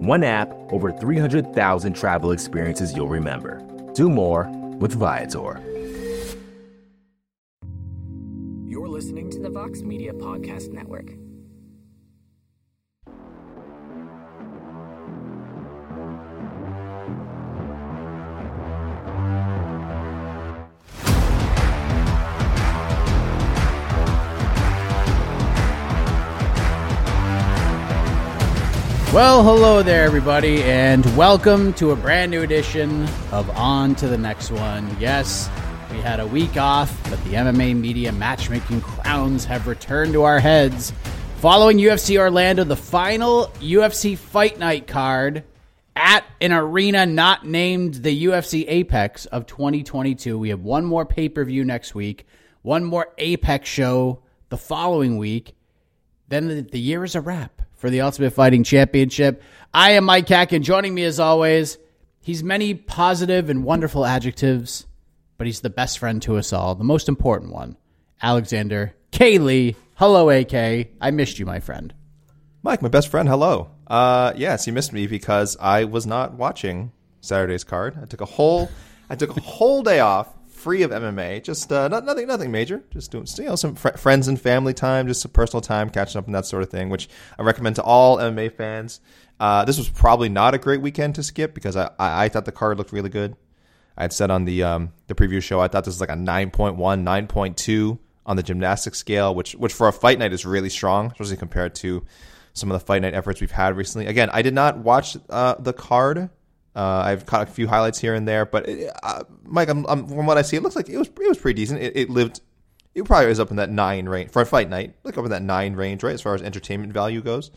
One app, over 300,000 travel experiences you'll remember. Do more with Viator. You're listening to the Vox Media Podcast Network. Well, hello there, everybody, and welcome to a brand new edition of On to the Next One. Yes, we had a week off, but the MMA media matchmaking crowns have returned to our heads. Following UFC Orlando, the final UFC Fight Night card at an arena not named the UFC Apex of 2022. We have one more pay per view next week, one more Apex show the following week. Then the, the year is a wrap for the Ultimate Fighting Championship. I am Mike Heck, and joining me as always, he's many positive and wonderful adjectives, but he's the best friend to us all, the most important one, Alexander K. Lee. Hello, AK. I missed you, my friend. Mike, my best friend, hello. Uh, yes, you missed me because I was not watching Saturday's card. I took a whole, I took a whole day off, free of MMA. Just uh, not, nothing, nothing major. Just doing, you know, some fr- friends and family time, just some personal time, catching up and that sort of thing, which I recommend to all MMA fans. Uh, this was probably not a great weekend to skip because I, I, I thought the card looked really good. I had said on the um, the preview show I thought this was like a 9.1, 9.2 on the gymnastics scale, which which for a fight night is really strong, especially compared to some of the fight night efforts we've had recently. Again, I did not watch uh, the card. Uh, I've caught a few highlights here and there, but it, uh, Mike, I'm, I'm, from what I see, it looks like it was it was pretty decent. It, it lived, it probably was up in that nine range for a fight night, like up in that nine range, right, as far as entertainment value goes.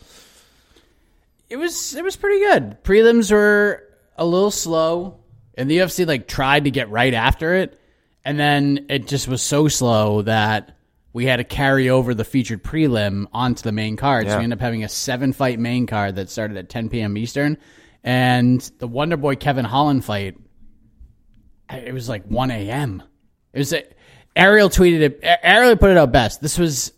It was it was pretty good. Prelims were a little slow, and the UFC like tried to get right after it, and then it just was so slow that we had to carry over the featured prelim onto the main card. So we ended up having a seven fight main card that started at 10 p.m. Eastern, and the Wonder Boy Kevin Holland fight. It was like 1 a.m. It was a, Ariel tweeted it. Ariel put it out best. This was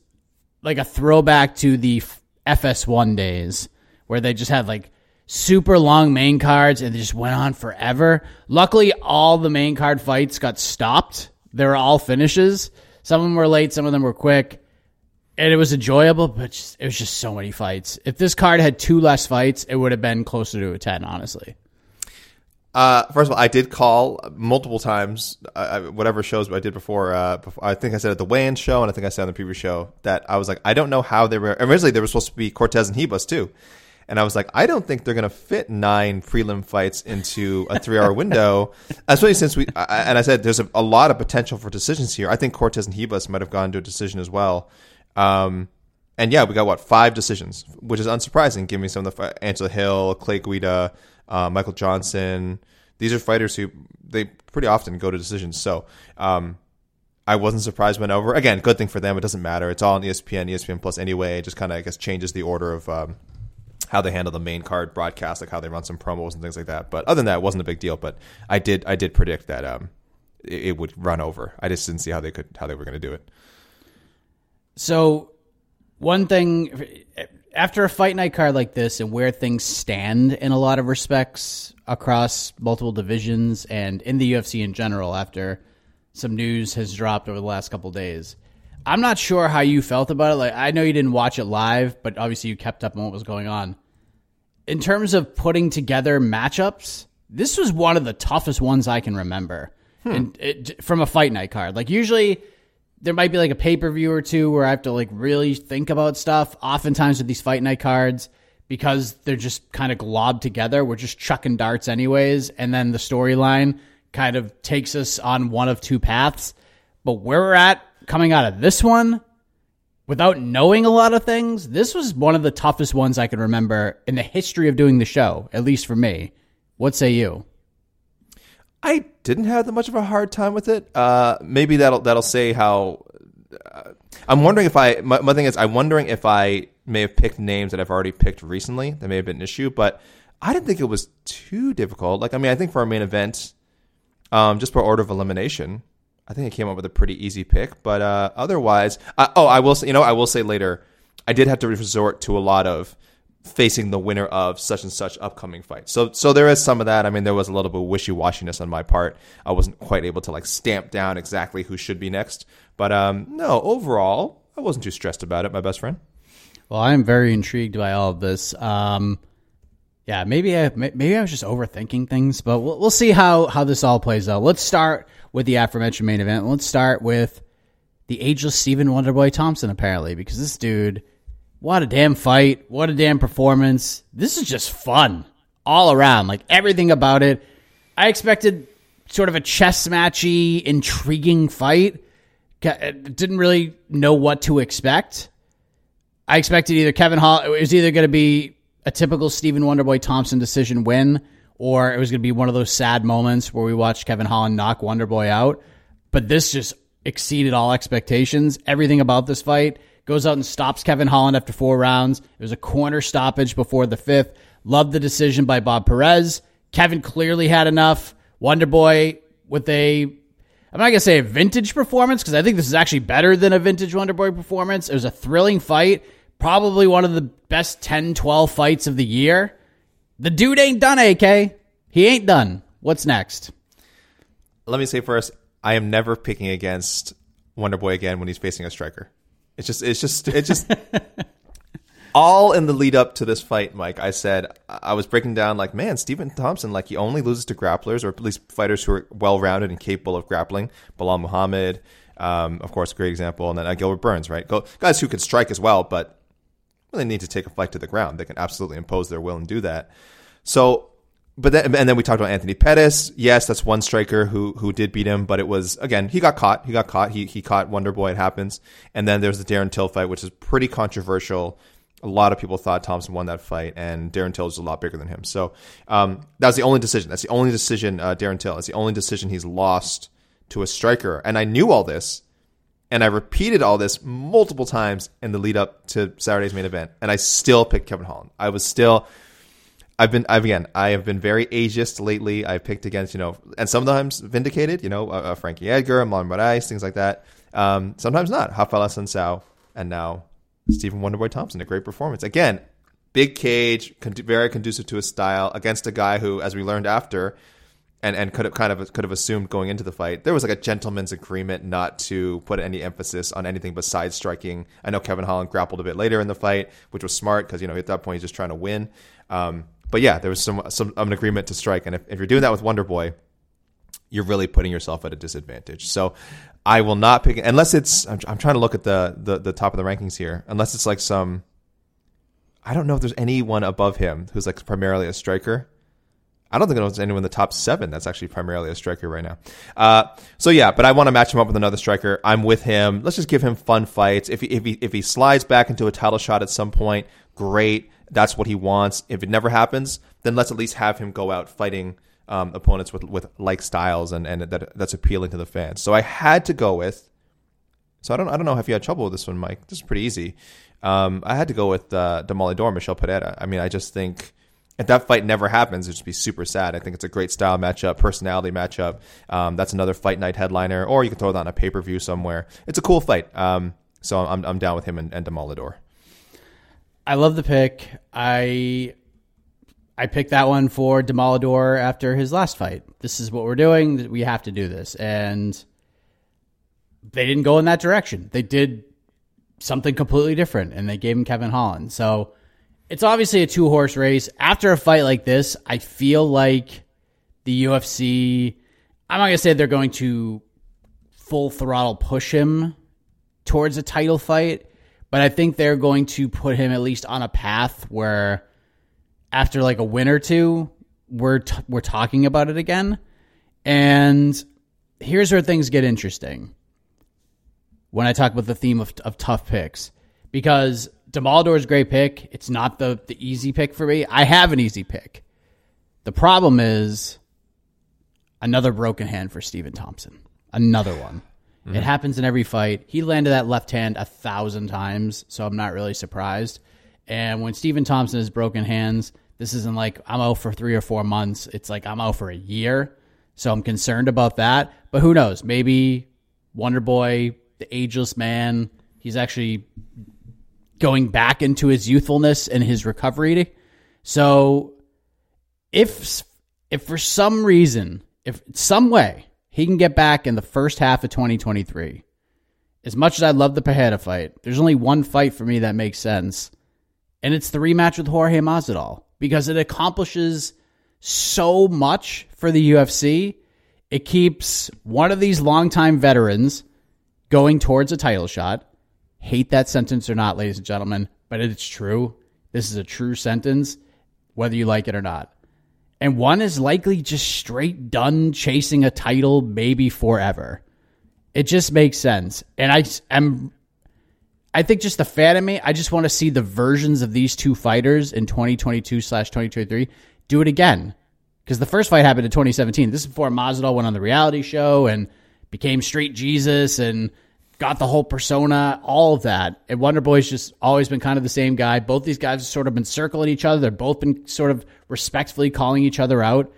like a throwback to the FS1 days where they just had like super long main cards and they just went on forever. Luckily, all the main card fights got stopped. They were all finishes. Some of them were late, some of them were quick. And it was enjoyable, but just, it was just so many fights. If this card had two less fights, it would have been closer to a 10, honestly. Uh, first of all, I did call multiple times, uh, whatever shows I did before, uh, before. I think I said at the weigh-in show, and I think I said on the previous show that I was like, I don't know how they were. Originally, they were supposed to be Cortez and Ribas too, and I was like, I don't think they're going to fit nine prelim fights into a three-hour window, especially since we. I, and I said there's a, a lot of potential for decisions here. I think Cortez and Ribas might have gone to a decision as well. Um, and yeah, we got what five decisions, which is unsurprising. Give me some of the Angela Hill, Clay Guida, uh, Michael Johnson. These are fighters who they pretty often go to decisions. So um, I wasn't surprised when over. Again, good thing for them. It doesn't matter. It's all on ESPN, ESPN Plus anyway. It just kind of I guess changes the order of um, how they handle the main card broadcast, like how they run some promos and things like that. But other than that, it wasn't a big deal. But I did I did predict that um, it, it would run over. I just didn't see how they could how they were going to do it. So, one thing after a fight night card like this and where things stand in a lot of respects across multiple divisions and in the UFC in general, after some news has dropped over the last couple days, I'm not sure how you felt about it. Like, I know you didn't watch it live, but obviously you kept up on what was going on. In terms of putting together matchups, this was one of the toughest ones I can remember. Hmm. And it, from a fight night card, like usually there might be like a pay per view or two where I have to like really think about stuff. Oftentimes with these fight night cards, because they're just kind of globbed together, we're just chucking darts anyways, and then the storyline kind of takes us on one of two paths. But where we're at coming out of this one, without knowing a lot of things, this was one of the toughest ones I can remember in the history of doing the show, at least for me. What say you? I didn't have that much of a hard time with it. Uh, maybe that'll that'll say how. Uh, I'm wondering if I. My, my thing is, I'm wondering if I may have picked names that I've already picked recently. That may have been an issue, but I didn't think it was too difficult. Like, I mean, I think for our main event, um, just for order of elimination, I think I came up with a pretty easy pick. But uh, otherwise, I, oh, I will say, you know, I will say later, I did have to resort to a lot of facing the winner of such and such upcoming fight. So so there is some of that. I mean, there was a little bit of wishy-washiness on my part. I wasn't quite able to like stamp down exactly who should be next. But um no, overall, I wasn't too stressed about it, my best friend. Well, I'm very intrigued by all of this. Um, yeah, maybe I maybe I was just overthinking things, but we'll, we'll see how how this all plays out. Let's start with the aforementioned main event. Let's start with the ageless Stephen Wonderboy Thompson, apparently, because this dude what a damn fight. What a damn performance. This is just fun all around. Like everything about it. I expected sort of a chess matchy, intriguing fight. Uh, didn't really know what to expect. I expected either Kevin Hall, it was either going to be a typical Stephen Wonderboy Thompson decision win, or it was going to be one of those sad moments where we watched Kevin Holland knock Wonderboy out. But this just exceeded all expectations. Everything about this fight goes out and stops Kevin Holland after four rounds. It was a corner stoppage before the fifth. Loved the decision by Bob Perez. Kevin clearly had enough. Wonder Boy with a, I'm not going to say a vintage performance because I think this is actually better than a vintage Wonder Boy performance. It was a thrilling fight. Probably one of the best 10, 12 fights of the year. The dude ain't done, AK. He ain't done. What's next? Let me say first, I am never picking against Wonder Boy again when he's facing a striker. It's just, it's just, it's just all in the lead up to this fight, Mike. I said I was breaking down like, man, Stephen Thompson, like he only loses to grapplers or at least fighters who are well rounded and capable of grappling. Belal Muhammad, um, of course, great example, and then uh, Gilbert Burns, right? Go, guys who can strike as well, but really need to take a fight to the ground. They can absolutely impose their will and do that. So but then and then we talked about Anthony Pettis. Yes, that's one striker who who did beat him, but it was again he got caught. He got caught. He he caught Wonder Boy. It happens. And then there's the Darren Till fight, which is pretty controversial. A lot of people thought Thompson won that fight, and Darren Till is a lot bigger than him. So um, that was the only decision. That's the only decision. Uh, Darren Till. That's the only decision he's lost to a striker. And I knew all this, and I repeated all this multiple times in the lead up to Saturday's main event, and I still picked Kevin Holland. I was still I've been, I've again, I have been very ageist lately. I've picked against, you know, and sometimes vindicated, you know, uh, Frankie Edgar, Marlon Moraes, things like that. Um, sometimes not. Raphael Assunção, and now Stephen Wonderboy Thompson, a great performance. Again, big cage, con- very conducive to his style against a guy who, as we learned after, and, and could have kind of could have assumed going into the fight, there was like a gentleman's agreement not to put any emphasis on anything besides striking. I know Kevin Holland grappled a bit later in the fight, which was smart because you know at that point he's just trying to win. Um, but yeah, there was some some an agreement to strike, and if, if you're doing that with Wonder Boy, you're really putting yourself at a disadvantage. So I will not pick unless it's. I'm, I'm trying to look at the, the the top of the rankings here. Unless it's like some. I don't know if there's anyone above him who's like primarily a striker. I don't think there's anyone in the top seven that's actually primarily a striker right now. Uh, so yeah, but I want to match him up with another striker. I'm with him. Let's just give him fun fights. If he, if he if he slides back into a title shot at some point, great that's what he wants. If it never happens, then let's at least have him go out fighting um, opponents with with like styles and and that that's appealing to the fans. So I had to go with. So I don't I don't know if you had trouble with this one, Mike. This is pretty easy. Um, I had to go with uh, Demolidor, Michel Pereira. I mean, I just think if that fight never happens, it'd just be super sad. I think it's a great style matchup, personality matchup. Um, that's another fight night headliner, or you can throw that on a pay per view somewhere. It's a cool fight. Um, so I'm I'm down with him and, and Demolidor. I love the pick. I I picked that one for Demolidor after his last fight. This is what we're doing. We have to do this. And they didn't go in that direction. They did something completely different and they gave him Kevin Holland. So it's obviously a two horse race. After a fight like this, I feel like the UFC, I'm not going to say they're going to full throttle push him towards a title fight, but I think they're going to put him at least on a path where after like a win or two, we're t- we're talking about it again. And here's where things get interesting. When I talk about the theme of, of tough picks, because Demolidor's great pick. It's not the the easy pick for me. I have an easy pick. The problem is another broken hand for Stephen Thompson. Another one. It mm-hmm. happens in every fight. He landed that left hand a thousand times, so I'm not really surprised. And when Stephen Thompson has broken hands, this isn't like I'm out for three or four months. It's like I'm out for a year. So I'm concerned about that. But who knows? Maybe Wonder Boy, the ageless man, he's actually going back into his youthfulness and his recovery. So if if for some reason, if some way he can get back in the first half of 2023, as much as I love the Pajeda fight, there's only one fight for me that makes sense, and it's the rematch with Jorge Masvidal because it accomplishes so much for the UFC. It keeps one of these longtime veterans going towards a title shot. Hate that sentence or not, ladies and gentlemen, but it's true. This is a true sentence, whether you like it or not. And one is likely just straight done chasing a title, maybe forever. It just makes sense. And I am I think just the fan of me, I just want to see the versions of these two fighters in 2022 slash 2023 do it again. Because the first fight happened in 2017. This is before Masvidal went on the reality show and became straight Jesus and got the whole persona, all of that. And Wonder Boy's just always been kind of the same guy. Both these guys have sort of been circling each other. They've both been sort of respectfully calling each other out.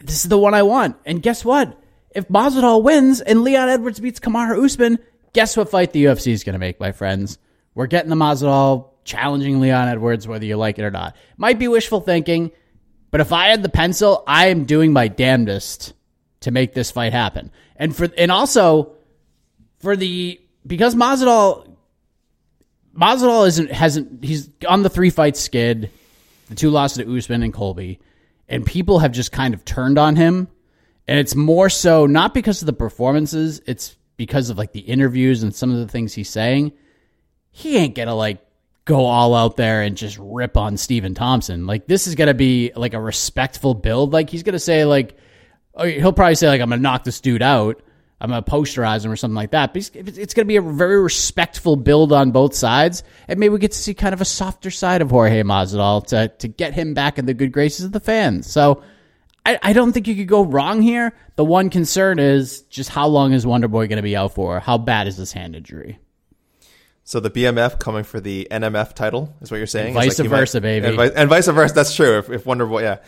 This is the one I want. And guess what? If Masvidal wins and Leon Edwards beats Kamaru Usman, guess what fight the UFC is going to make, my friends? We're getting the Masvidal challenging Leon Edwards, whether you like it or not. Might be wishful thinking, but if I had the pencil, I am doing my damnedest to make this fight happen. And for and also for the because Masvidal Masvidal isn't hasn't he's on the three fight skid, the two losses to Usman and Colby, and people have just kind of turned on him. And it's more so not because of the performances, it's because of like the interviews and some of the things he's saying. He ain't gonna like go all out there and just rip on Stephen Thompson. Like this is gonna be like a respectful build. Like he's gonna say like oh, he'll probably say like I'm gonna knock this dude out. I'm gonna posterize him or something like that. But it's, it's gonna be a very respectful build on both sides, and maybe we get to see kind of a softer side of Jorge Masvidal to to get him back in the good graces of the fans. So. I, I don't think you could go wrong here. The one concern is just how long is Wonder Boy going to be out for? How bad is this hand injury? So the BMF coming for the NMF title is what you're saying? And vice he versa, baby. And, vice- and vice versa. That's true. If, if Wonder Boy, yeah,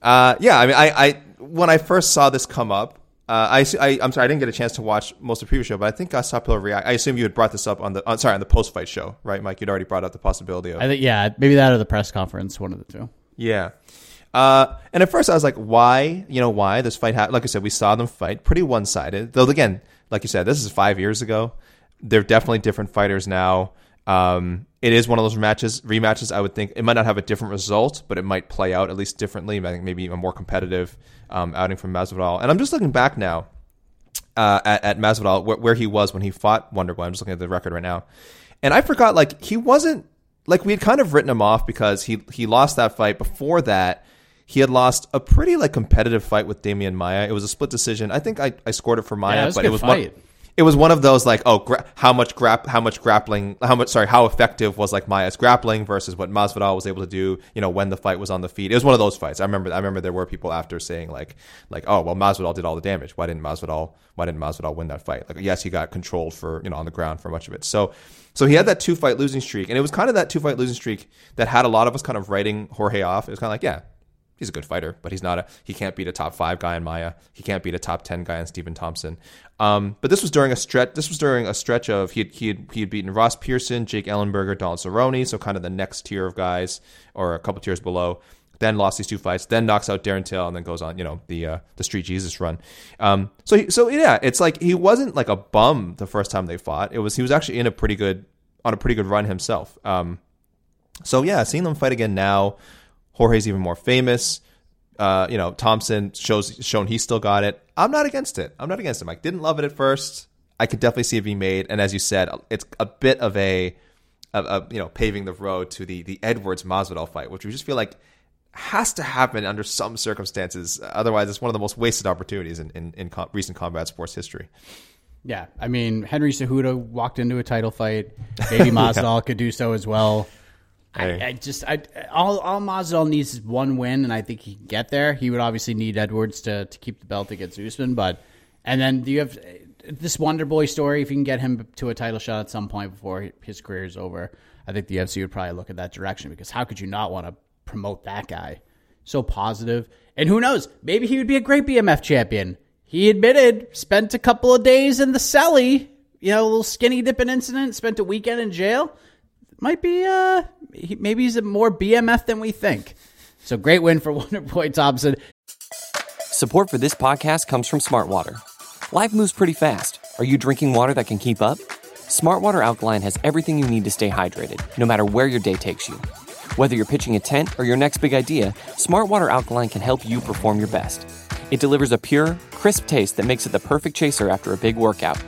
uh, yeah. I mean, I, I when I first saw this come up, uh, I, I I'm sorry, I didn't get a chance to watch most of the previous show, but I think I saw people react. I assume you had brought this up on the on, sorry on the post fight show, right, Mike? You'd already brought up the possibility of I think yeah, maybe that or the press conference, one of the two. yeah. Uh, and at first I was like, why? You know, why this fight happened? Like I said, we saw them fight pretty one sided. Though again, like you said, this is five years ago. They're definitely different fighters now. Um, it is one of those matches, rematches. I would think it might not have a different result, but it might play out at least differently. I think maybe a more competitive um, outing from Masvidal. And I'm just looking back now uh, at, at Masvidal, where, where he was when he fought Wonder Boy. I'm just looking at the record right now, and I forgot like he wasn't like we had kind of written him off because he he lost that fight. Before that, he had lost a pretty like competitive fight with Demian Maia. It was a split decision. I think I, I scored it for Maia, Yeah, it but it was fight. one. It was one of those like oh gra- how much grap how much grappling how much sorry how effective was like Maia's grappling versus what Masvidal was able to do you know when the fight was on the feet. It was one of those fights. I remember I remember there were people after saying like like oh well Masvidal did all the damage. Why didn't Masvidal why didn't Masvidal win that fight? Like yes he got controlled for you know on the ground for much of it. So so he had that two fight losing streak and it was kind of that two fight losing streak that had a lot of us kind of writing Jorge off. It was kind of like yeah he's a good fighter, but he's not a he can't beat a top five guy in Maia. He can't beat a top ten guy in Stephen Thompson. Um, but this was during a stretch. This was during a stretch of he had, he had he had beaten Ross Pearson, Jake Ellenberger, Donald Cerrone, so kind of the next tier of guys or a couple tiers below. Then lost these two fights, then knocks out Darren Till, and then goes on, you know, the uh, the Street Jesus run. Um, so he, so yeah, it's like he wasn't like a bum the first time they fought. It was he was actually in a pretty good on a pretty good run himself. Um, so yeah, seeing them fight again now, Jorge's even more famous. Uh, you know, Thompson shows shown he still got it. I'm not against it. I'm not against it. Mike didn't love it at first. I could definitely see it being made. And as you said, it's a bit of a, of, of you know, paving the road to the the Edwards Masvidal fight, which we just feel like has to happen under some circumstances. Otherwise, it's one of the most wasted opportunities in in, in recent combat sports history. Yeah, I mean Henry Cejudo walked into a title fight. Maybe Masvidal yeah. could do so as well. Hey. I, I, just I all all Masvidal needs is one win, and I think he can get there. He would obviously need Edwards to to keep the belt against Usman, but and then do you have this Wonder Boy story? If you can get him to a title shot at some point before his career is over, I think the UFC would probably look at that direction because how could you not want to promote that guy? So positive. positive, and who knows? Maybe he would be a great BMF champion he admitted spent a couple of days in the celly, you know, a little skinny dipping incident, spent a weekend in jail. Might be, uh, maybe he's a more BMF than we think. So great win for Wonder Boy Thompson. Support for this podcast comes from Smartwater. Life moves pretty fast. Are you drinking water that can keep up? Smartwater Alkaline has everything you need to stay hydrated, no matter where your day takes you. Whether you're pitching a tent or your next big idea, Smartwater Alkaline can help you perform your best. It delivers a pure, crisp taste that makes it the perfect chaser after a big workout.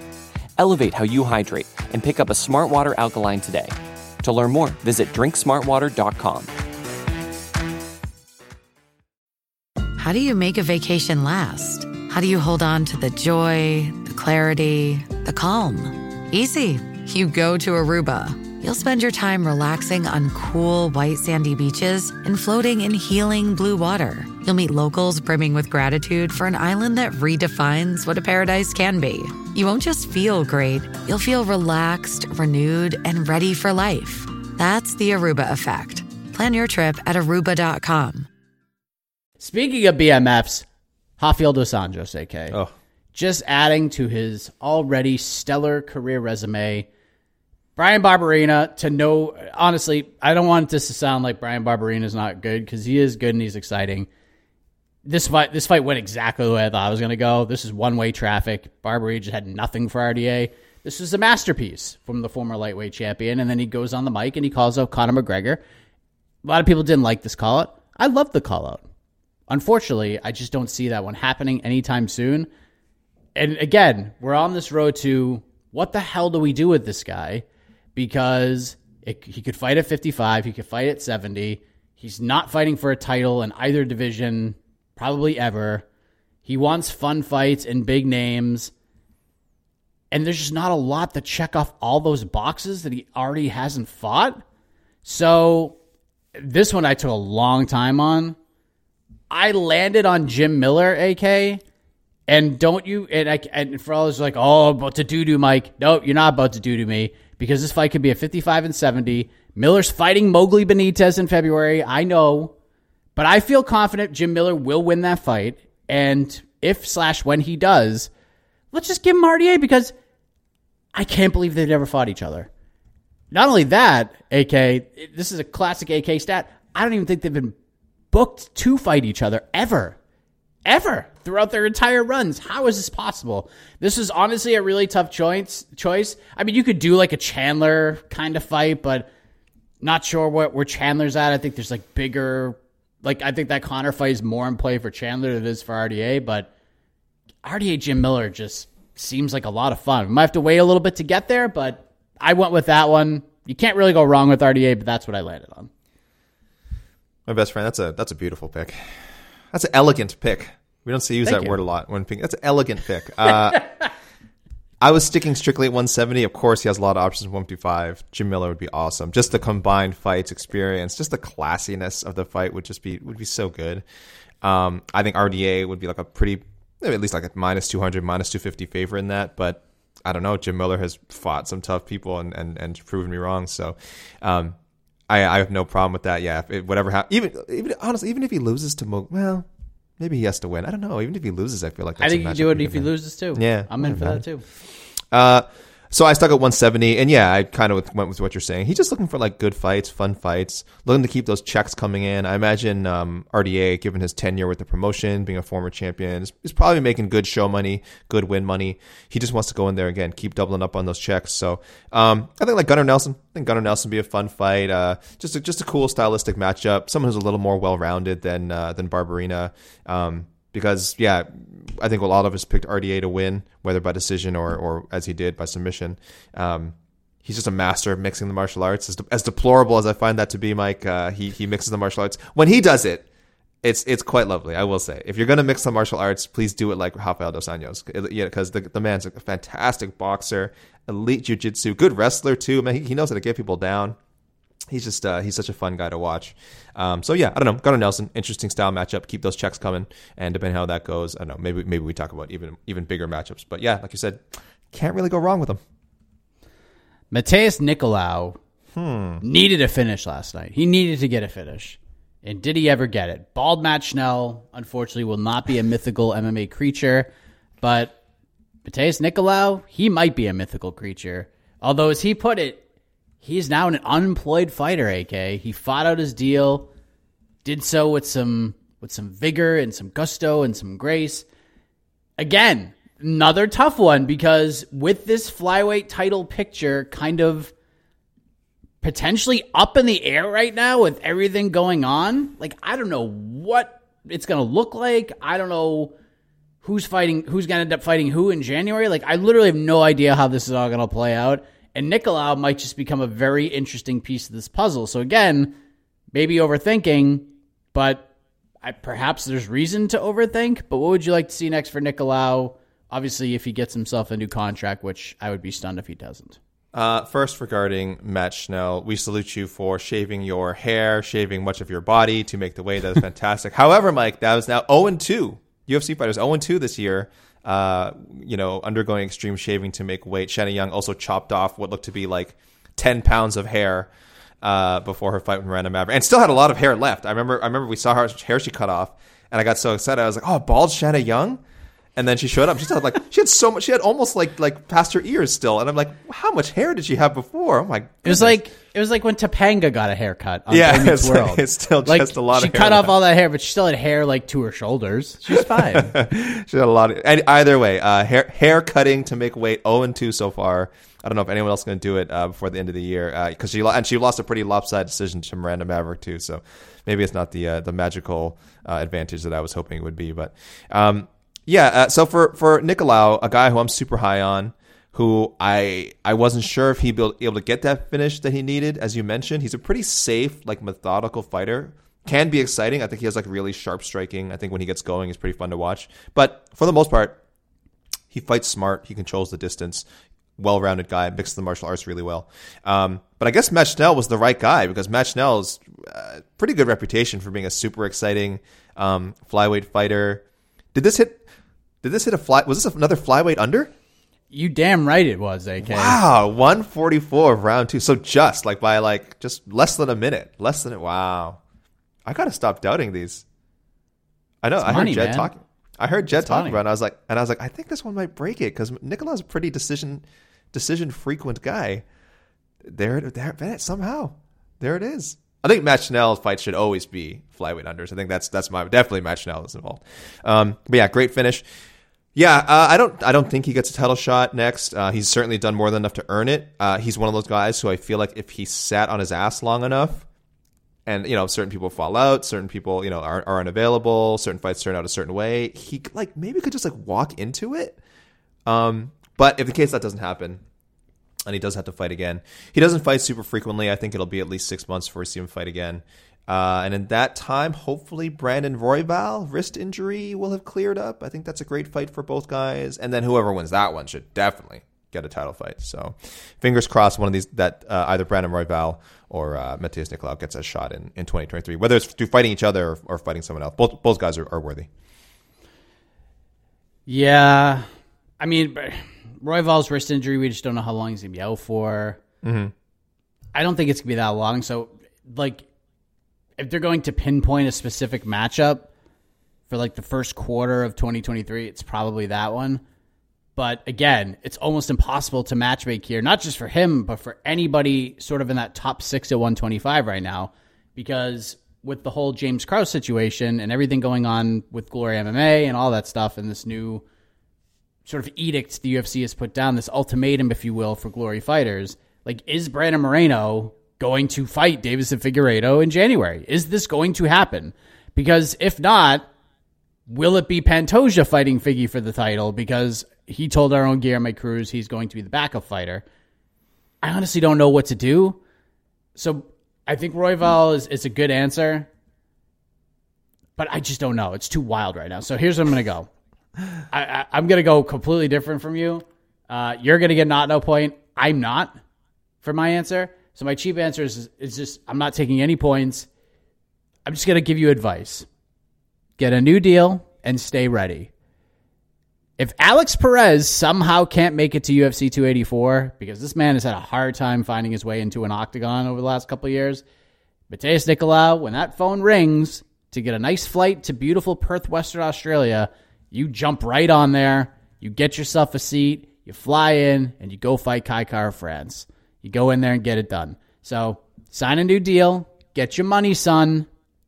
Elevate how you hydrate and pick up a Smart Water Alkaline today. To learn more, visit drinksmartwater.com. How do you make a vacation last? How do you hold on to the joy, the clarity, the calm? Easy. You go to Aruba. You'll spend your time relaxing on cool, white, sandy beaches and floating in healing blue water You'll meet locals brimming with gratitude for an island that redefines what a paradise can be. You won't just feel great, you'll feel relaxed, renewed, and ready for life. That's the Aruba effect. Plan your trip at aruba.com. Speaking of BMFs, Rafael dos Anjos, AK. Oh. Just adding to his already stellar career resume. Bryan Barberena to know honestly, I don't want this to sound like Bryan Barberena is not good because he is good and he's exciting this fight this fight went exactly the way I thought it was going to go. This is one way traffic. Barbary just had nothing for RDA. This is a masterpiece from the former lightweight champion, and then he goes on the mic and he calls out Conor McGregor. A lot of people didn't like this call out. I love the call out. Unfortunately, I just don't see that one happening anytime soon. And again, we're on this road to what the hell do we do with this guy? Because it, he could fight at 55, he could fight at 70. He's not fighting for a title in either division probably ever. He wants fun fights and big names. And there's just not a lot to check off all those boxes that he already hasn't fought. So this one I took a long time on. I landed on Jim Miller, AK. And don't you and I and for all those like, oh, about to do do Mike. No, you're not about to do to me because this fight could be a 55 and 70. Miller's fighting Mowgli Benitez in February. I know. But I feel confident Jim Miller will win that fight. And if slash when he does, let's just give him RDA because I can't believe they've never fought each other. Not only that, AK, this is a classic AK stat. I don't even think they've been booked to fight each other ever. Ever throughout their entire runs. How is this possible? This is honestly a really tough choice. Choice. I mean, you could do like a Chandler kind of fight, but not sure what where Chandler's at. I think there's like bigger like I think that Conor fight is more in play for Chandler than it is for RDA, but RDA Jim Miller just seems like a lot of fun. We might have to wait a little bit to get there, but I went with that one. You can't really go wrong with RDA, but that's what I landed on. My best friend, that's a that's a beautiful pick. That's an elegant pick. We don't see use Thank that you. word a lot when picking. That's an elegant pick. Uh, I was sticking strictly at 170. Of course, he has a lot of options 155. Jim Miller would be awesome. Just the combined fights experience, just the classiness of the fight would just be would be so good. Um, I think RDA would be like a pretty, at least like a minus 200, minus 250 favor in that. But I don't know. Jim Miller has fought some tough people and and, and proven me wrong. So. Um, I, I have no problem with that. Yeah, if, it, whatever happens, even even honestly, even if he loses to Mo, well, maybe he has to win. I don't know. Even if he loses, I feel like I think you can do it if he loses too. Yeah, I'm in for that too. Uh, so I stuck at 170, and yeah, I kind of went with what you're saying. He's just looking for like good fights, fun fights, looking to keep those checks coming in. I imagine um, RDA, given his tenure with the promotion, being a former champion, is, is, probably making good show money, good win money. He just wants to go in there again, keep doubling up on those checks. So um, I think like Gunnar Nelson, I think Gunnar Nelson would be a fun fight. Uh, just a, just a cool stylistic matchup. Someone who's a little more well rounded than uh, than Barberena. Um, because yeah, I think a lot of us picked RDA to win, whether by decision or or as he did by submission. Um, he's just a master of mixing the martial arts. As, as deplorable as I find that to be, Mike, uh, he he mixes the martial arts when he does it. It's it's quite lovely, I will say. If you're gonna mix the martial arts, please do it like Rafael dos Anjos, yeah, because the the man's a fantastic boxer, elite jiu-jitsu, good wrestler too. Man, he, he knows how to get people down he's just uh, he's such a fun guy to watch. Um, so yeah, I don't know. Gunnar Nelson, interesting style matchup. Keep those checks coming, and depending how that goes, I don't know. Maybe maybe we talk about even even bigger matchups. But yeah, like you said, can't really go wrong with him. Matheus Nicolau needed a finish last night. He needed to get a finish. And did he ever get it? Bald Matt Schnell, unfortunately, will not be a mythical MMA creature, but Matheus Nicolau, he might be a mythical creature. Although, as he put it, he's now an unemployed fighter, AK. He fought out his deal, did so with some with some vigor and some gusto and some grace. Again, another tough one because with this flyweight title picture kind of potentially up in the air right now with everything going on, like I don't know what it's going to look like. I don't know who's fighting who's going to end up fighting who in January. Like I literally have no idea how this is all going to play out. And Nicolau might just become a very interesting piece of this puzzle. So again, maybe overthinking, but I, perhaps there's reason to overthink. But what would you like to see next for Nicolau? Obviously, if he gets himself a new contract, which I would be stunned if he doesn't. Uh, first, regarding Matt Schnell, we salute you for shaving your hair, shaving much of your body to make the weight. That is fantastic. However, Mike, that was now 0 2. UFC fighters 0 2 this year. Uh, you know, undergoing extreme shaving to make weight. Shanna Young also chopped off what looked to be like 10 pounds of hair uh, before her fight with Miranda Maverick, and still had a lot of hair left. I remember, I remember we saw her hair she cut off, and I got so excited. I was like, "Oh, bald Shanna Young." And then she showed up. She had like she had so much. She had almost like like past her ears still. And I'm like, how much hair did she have before? Oh my! Goodness. It was like it was like when Topanga got a haircut. On Yeah, it's like- it's still like, just a lot of hair. She cut off all that hair, but she still had hair like to her shoulders. She's fine. she had a lot of. And either way, uh, hair hair cutting to make weight. zero and two so far. I don't know if anyone else is going to do it uh, before the end of the year because she and she lost a pretty lopsided decision to Miranda Maverick too. So maybe it's not the uh, the magical uh, advantage that I was hoping it would be. But um, yeah, uh, so for for Nicolau, a guy who I'm super high on, who I I wasn't sure if he'd be able to get that finish that he needed. As you mentioned, he's a pretty safe, like methodical fighter. Can be exciting. I think he has like really sharp striking. I think when he gets going, he's pretty fun to watch. But for the most part, he fights smart. He controls the distance. Well-rounded guy, mixes the martial arts really well. Um, but I guess Matt Schnell was the right guy because Matt Schnell's uh, pretty good reputation for being a super exciting um, flyweight fighter. Did this hit? Did this hit a fly? Was this another flyweight under? you damn right it was, AK. Wow, one forty four of round two. So just like by like just less than a minute, less than it. Wow, I gotta stop doubting these. I know. I money, heard Jed man. talking. I heard Jed talking money. about. it. and I was like, and I was like, I think this one might break it because Nicolau's a pretty decision decision frequent guy. There, there, there, somehow, there it is. I think Matt Schnell's fight should always be flyweight unders. I think that's that's my definitely Matt Schnell is involved. Um, but yeah, great finish. Yeah, uh, I don't. I don't think he gets a title shot next. Uh, he's certainly done more than enough to earn it. Uh, he's one of those guys who I feel like if he sat on his ass long enough, and you know, certain people fall out, certain people you know are, are unavailable, certain fights turn out a certain way. He like maybe could just like walk into it. Um, but if the case that doesn't happen, and he does have to fight again, he doesn't fight super frequently. I think it'll be at least six months before we see him fight again. Uh, and in that time, hopefully Brandon Royval wrist injury will have cleared up. I think that's a great fight for both guys. And then whoever wins that one should definitely get a title fight. So fingers crossed, one of these that uh, either Brandon Royval or uh, Matheus Nicolau gets a shot in, in 2023, whether it's through fighting each other or, or fighting someone else. Both both guys are, are worthy. Yeah, I mean, Royval's wrist injury. We just don't know how long he's gonna be out for. Mm-hmm. I don't think it's gonna be that long. So, like, if they're going to pinpoint a specific matchup for like the first quarter of 2023, it's probably that one. But again, it's almost impossible to matchmake here, not just for him, but for anybody sort of in that top six at 125 right now, because with the whole James Krause situation and everything going on with Glory MMA and all that stuff, and this new sort of edict the UFC has put down, this ultimatum, if you will, for Glory fighters, like is Brandon Moreno going to fight Deiveson Figueiredo in January? Is this going to happen? Because if not, will it be Pantoja fighting Figgy for the title because he told our own Guilherme Cruz he's going to be the backup fighter? I honestly don't know what to do. So I think Royval is, is a good answer, but I just don't know. It's too wild right now. So here's what I'm going to go. I, am going to go completely different from you. Uh, you're going to get not no point. I'm not for my answer. So my cheap answer is, is just I'm not taking any points. I'm just going to give you advice. Get a new deal and stay ready. If Alex Perez somehow can't make it to UFC 284 because this man has had a hard time finding his way into an octagon over the last couple years, Matheus Nicolau, when that phone rings to get a nice flight to beautiful Perth, Western Australia, you jump right on there, you get yourself a seat, you fly in, and you go fight Kai Kara-France. You go in there and get it done. So sign a new deal, get your money, son,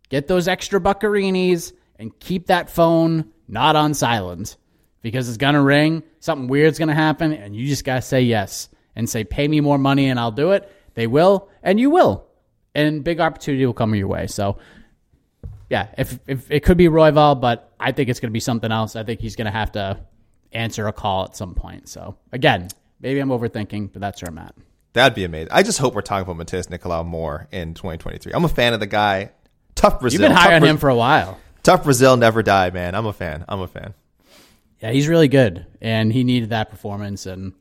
get those extra buccarinis, and keep that phone not on silent because it's going to ring. Something weird's going to happen, and you just got to say yes and say, pay me more money and I'll do it. They will, and you will. And big opportunity will come your way. So, yeah, if, if it could be Royval, but I think it's going to be something else. I think he's going to have to answer a call at some point. So, again, maybe I'm overthinking, but that's where I'm at. That'd be amazing. I just hope we're talking about Matheus Nicolau more in 2023. I'm a fan of the guy. Tough Brazil. You've been high Tough on Bra- him for a while. Tough Brazil never die, man. I'm a fan. I'm a fan. Yeah, he's really good, and he needed that performance. And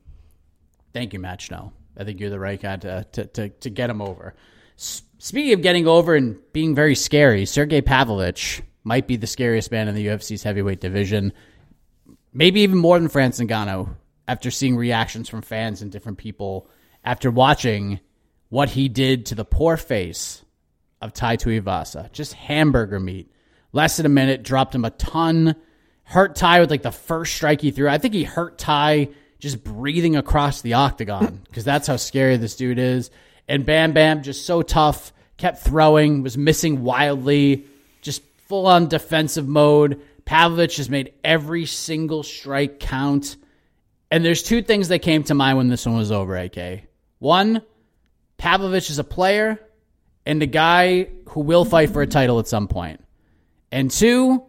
thank you, Matt Schnell. I think you're the right guy to to to, to get him over. Speaking of getting over and being very scary, Sergey Pavlovich might be the scariest man in the UFC's heavyweight division. Maybe even more than Francis Ngannou after seeing reactions from fans and different people after watching what he did to the poor face of Tai Tuivasa. Just hamburger meat. Less than a minute, dropped him a ton. Hurt Tai with like the first strike he threw. I think he hurt Tai just breathing across the octagon because that's how scary this dude is. And Bam Bam just so tough, kept throwing, was missing wildly, just full on defensive mode. Pavlovich has made every single strike count. And there's two things that came to mind when this one was over, AK. One, Pavlovich is a player and a guy who will fight for a title at some point. And two,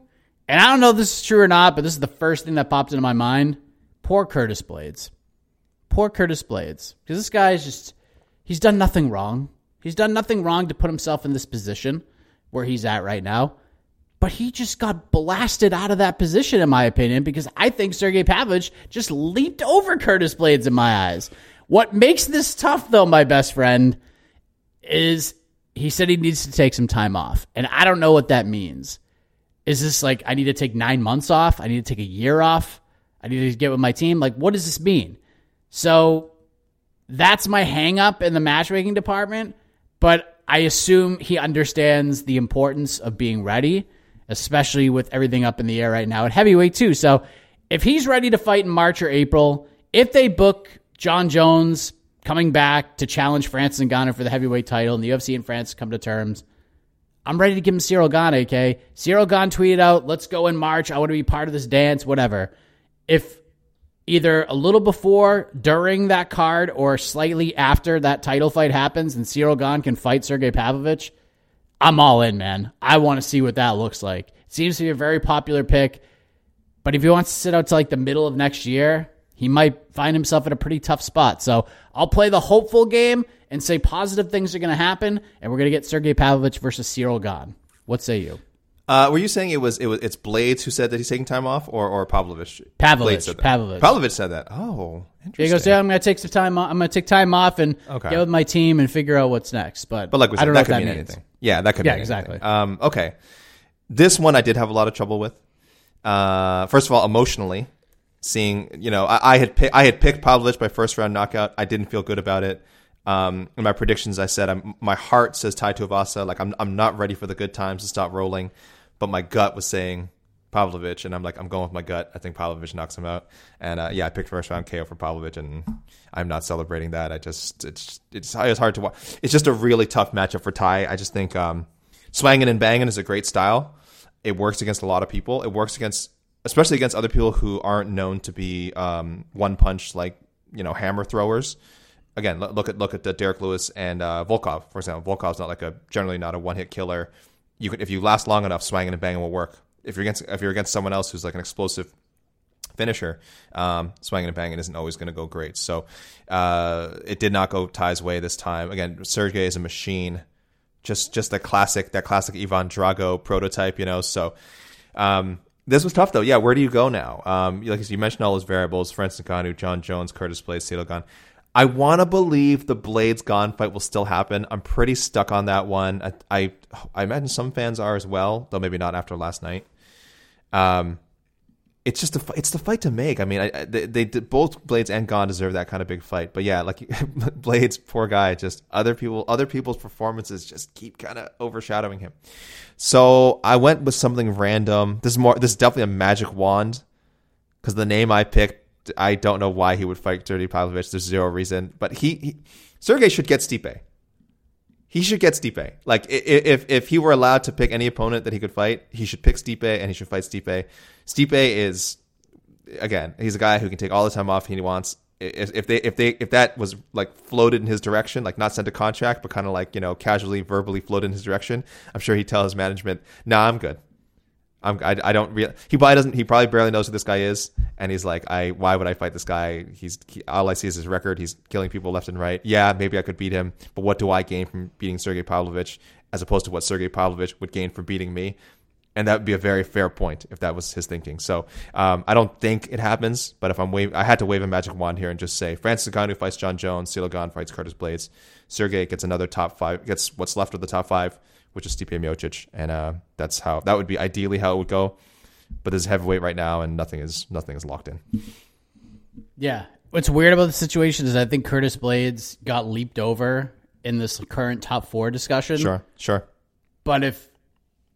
and I don't know if this is true or not, but this is the first thing that popped into my mind. Poor Curtis Blaydes. Poor Curtis Blaydes. Because this guy is just, he's done nothing wrong. He's done nothing wrong to put himself in this position where he's at right now. But he just got blasted out of that position, in my opinion, because I think Sergey Pavlovich just leaped over Curtis Blaydes in my eyes. What makes this tough, though, my best friend, is he said he needs to take some time off. And I don't know what that means. Is this like I need to take nine months off? I need to take a year off? I need to get with my team? Like, what does this mean? So that's my hang up in the matchmaking department. But I assume he understands the importance of being ready, especially with everything up in the air right now at heavyweight, too. So if he's ready to fight in March or April, if they book Jon Jones coming back to challenge Francis Ngannou for the heavyweight title and the UFC and France come to terms, I'm ready to give him Ciryl Gane, okay? Ciryl Gane tweeted out, let's go in March. I want to be part of this dance, whatever. If either a little before, during that card, or slightly after that title fight happens and Ciryl Gane can fight Sergey Pavlovich, I'm all in, man. I want to see what that looks like. Seems to be a very popular pick. But if he wants to sit out to like the middle of next year, he might find himself in a pretty tough spot. So I'll play the hopeful game and say positive things are going to happen, and we're going to get Sergey Pavlovich versus Ciryl Gane. What say you? Uh, were you saying it was it was it's Blaydes who said that he's taking time off, or or Pavlovich? Pavlovich, said. Pavlovich. Pavlovich said that. Oh, interesting. He goes, "Yeah, I'm going to take some time. Off. I'm going to take time off and Okay. get with my team and figure out what's next." But But like we I don't know that what could that mean means. anything. Yeah, that could be. Yeah, exactly. Um, okay, this one I did have a lot of trouble with. Uh, first of all, emotionally, seeing you know I, I had I had picked Pavlovich by first round knockout. I didn't feel good about it. Um, in my predictions, I said I'm, my heart says Tai Tuivasa. Like I'm I'm not ready for the good times to stop rolling, but my gut was saying Pavlovich, and I'm like I'm going with my gut. I think Pavlovich knocks him out, and uh, yeah, I picked first round KO for Pavlovich, and I'm not celebrating that. I just it's it's it's hard to watch. It's just a really tough matchup for Tai. I just think um, swanging and banging is a great style. It works against a lot of people. It works against especially against other people who aren't known to be um, one punch like you know hammer throwers. Again, look at look at uh, Derrick Lewis and uh, Volkov, for example. Volkov's not like a generally not a one hit killer. You can if you last long enough, swanging and banging will work. if you're against if you're against someone else who's like an explosive finisher, um, swinging and banging isn't always going to go great. So uh, it did not go Tai's way this time. Again, Sergey is a machine, just just that classic that classic Ivan Drago prototype, you know. So um, this was tough though. Yeah, where do you go now? Um, like you mentioned, all those variables: Francis Ngannou, Jon Jones, Curtis Blaydes, Ciryl Gane. I want to believe the Blaydes Gane fight will still happen. I'm pretty stuck on that one. I, I, I imagine some fans are as well, though maybe not after last night. Um, it's just a it's the fight to make. I mean, I, they, they both Blaydes and Gane deserve that kind of big fight. But yeah, like Blaydes, poor guy, just other people other people's performances just keep kind of overshadowing him. So I went with something random. This is more this is definitely a magic wand because the name I picked I don't know why he would fight Sergey Pavlovich. There's zero reason, but he, he Sergey should get Stipe. He should get Stipe. Like if if he were allowed to pick any opponent that he could fight, he should pick Stipe and he should fight Stipe. Stipe is again, he's a guy who can take all the time off he wants. If they if they if that was like floated in his direction, like not sent a contract, but kind of like you know casually verbally floated in his direction, I'm sure he'd tell his management, "Nah, I'm good. I'm, I, I don't really. He probably doesn't. He probably barely knows who this guy is, and he's like, I. Why would I fight this guy? He's he, all I see is his record. He's killing people left and right. Yeah, maybe I could beat him, but what do I gain from beating Sergey Pavlovich as opposed to what Sergey Pavlovich would gain from beating me? And that would be a very fair point if that was his thinking. So um, I don't think it happens, but if I'm wave, I had to wave a magic wand here and just say Francis Ngannou fights Jon Jones, Gane fights Curtis Blaydes, Sergey gets another top five, gets what's left of the top five, which is Stipe Miocic, and uh, that's how that would be ideally how it would go but there's heavyweight right now, and nothing is nothing is locked in. Yeah, what's weird about the situation is I think Curtis Blaydes got leaped over in this current top four discussion. Sure, sure. But if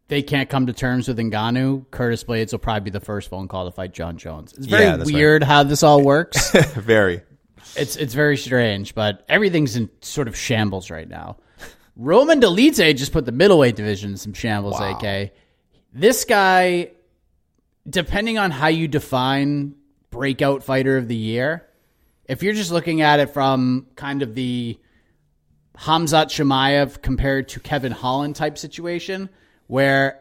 they can't come to terms with Ngannou, Curtis Blaydes will probably be the first phone call to fight Jon Jones. It's very yeah, weird right. how this all works. very. It's it's very strange, but everything's in sort of shambles right now. Roman Dolidze just put the middleweight division in some shambles. Wow. AK, this guy depending on how you define breakout fighter of the year, if you're just looking at it from kind of the Khamzat Chimaev compared to Kevin Holland type situation, where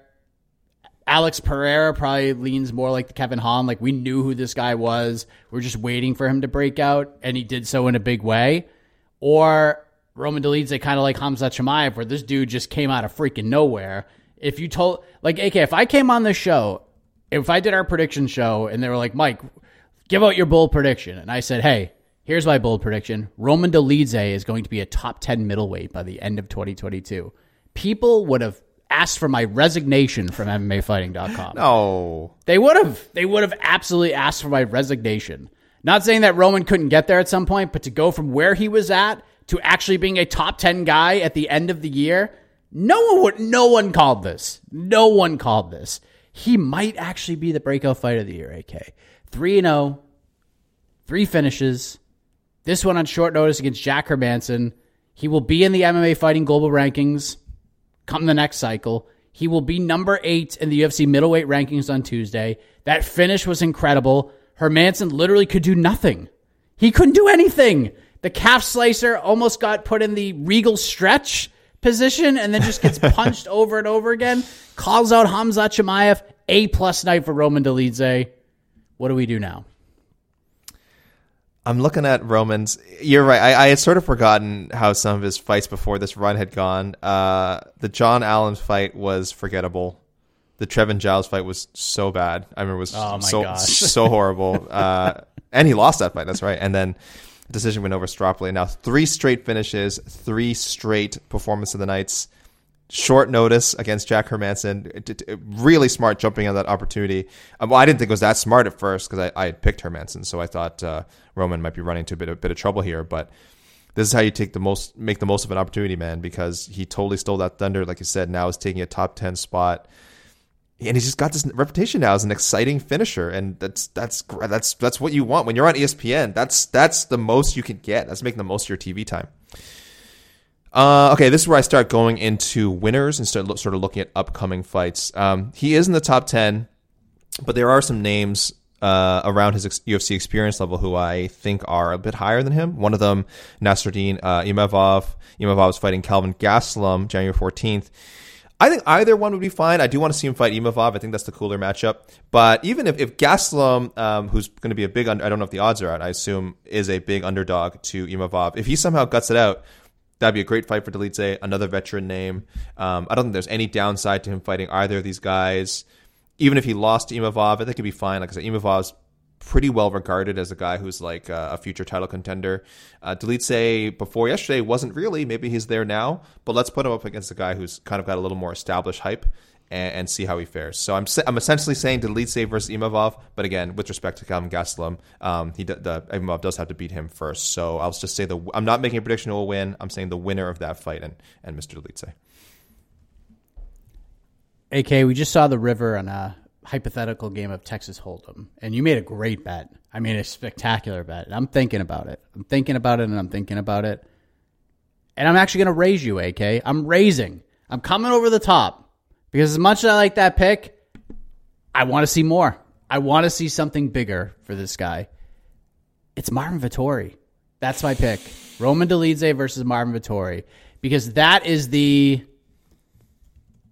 Alex Pereira probably leans more like Kevin Holland. Like we knew who this guy was. We're just waiting for him to break out, and he did so in a big way. Or Roman Dolidze, kind of like Khamzat Chimaev, where this dude just came out of freaking nowhere. If you told, like, AK, if I came on this show if I did our prediction show and they were like, Mike, give out your bold prediction, and I said, hey, here's my bold prediction: Roman Dolidze is going to be a top ten middleweight by the end of 2022. People would have asked for my resignation from MMAfighting.com. No, they would have. They would have absolutely asked for my resignation. Not saying that Roman couldn't get there at some point, but to go from where he was at to actually being a top 10 guy at the end of the year, no one would, no one called this. No one called this he might actually be the breakout fight of the year, AK. 3 0, three finishes. This one on short notice against Jack Hermansson. He will be in the MMA Fighting Global Rankings come the next cycle. He will be number eight in the UFC middleweight rankings on Tuesday. That finish was incredible. Hermansson literally could do nothing. He couldn't do anything. The calf slicer almost got put in the regal stretch position and then just gets punched over and over again. Calls out Hamza Chimaev. A plus night for Roman Dolidze. What do we do now? I'm looking at Roman's. You're right. I, I, had sort of forgotten how some of his fights before this run had gone. Uh, the John Allen fight was forgettable. The Trevin Giles fight was so bad. I remember it was oh so so horrible. Uh, and he lost that fight. That's right. And then decision win over Staropoli. Now three straight finishes, three straight performance of the nights. Short notice against Jack Hermansson. Really smart jumping on that opportunity. Um, well, I didn't think it was that smart at first because I, I, had picked Hermansson, so I thought uh, Roman might be running into a bit, a bit of trouble here. But this is how you take the most, make the most of an opportunity, man. Because he totally stole that thunder, like you said. Now is taking a top ten spot and he's just got this reputation now as an exciting finisher, and that's that's that's that's what you want when you're on ESPN. That's that's the most you can get. That's making the most of your TV time. Uh, okay, this is where I start going into winners and start lo- sort of looking at upcoming fights. Um, he is in the top ten, but there are some names uh, around his ex- UFC experience level who I think are a bit higher than him. One of them, Nassourdine uh, Imavov. Imavov is fighting Calvin Gastelum January 14th. I think either one would be fine. I do want to see him fight Imavov. I think that's the cooler matchup. But even if, if Gastelum, um, who's going to be a big, un- I don't know if the odds are out, I assume is a big underdog to Imavov. If he somehow guts it out, that'd be a great fight for Dolidze, another veteran name. Um, I don't think there's any downside to him fighting either of these guys. Even if he lost to Imavov, I think it'd be fine. Like I said, Imavov's pretty well regarded as a guy who's like uh, a future title contender. Uh, before yesterday wasn't really. Maybe he's there now, but let's put him up against a guy who's kind of got a little more established hype and, and see how he fares. So I'm I'm essentially saying Dolidze versus Imavov, but again, with respect to Calvin Gastelum, um, he the Imavov does have to beat him first. So I'll just say the I'm not making a prediction who will win. I'm saying the winner of that fight and and Mr. Dolidze. AK, we just saw the river on a hypothetical game of Texas Hold'em, and you made a great bet. I mean, a spectacular bet. I'm thinking about it. I'm thinking about it, and I'm thinking about it. And I'm actually going to raise you, AK. I'm raising. I'm coming over the top because as much as I like that pick, I want to see more. I want to see something bigger for this guy. It's Marvin Vettori. That's my pick. Roman Dolidze versus Marvin Vettori because that is the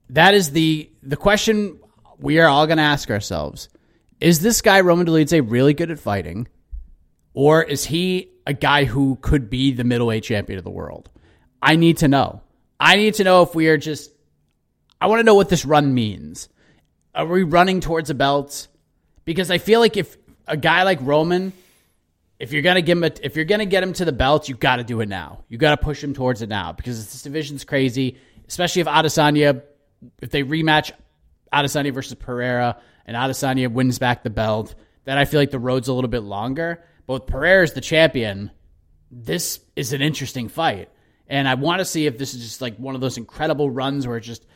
that is the the question we are all going to ask ourselves is this guy, Roman Dolidze, really good at fighting? Or is he a guy who could be the middleweight champion of the world? I need to know. I need to know if we are just, I want to know what this run means. Are we running towards a belt? Because I feel like if a guy like Roman, if you're gonna give him a, if you're gonna get him to the belt, you got to do it now. You got to push him towards it now because this division's crazy. Especially if Adesanya, if they rematch Adesanya versus Pereira, and Adesanya wins back the belt, then I feel like the road's a little bit longer. But with Pereira's the champion, this is an interesting fight. And I want to see if this is just like one of those incredible runs where it's just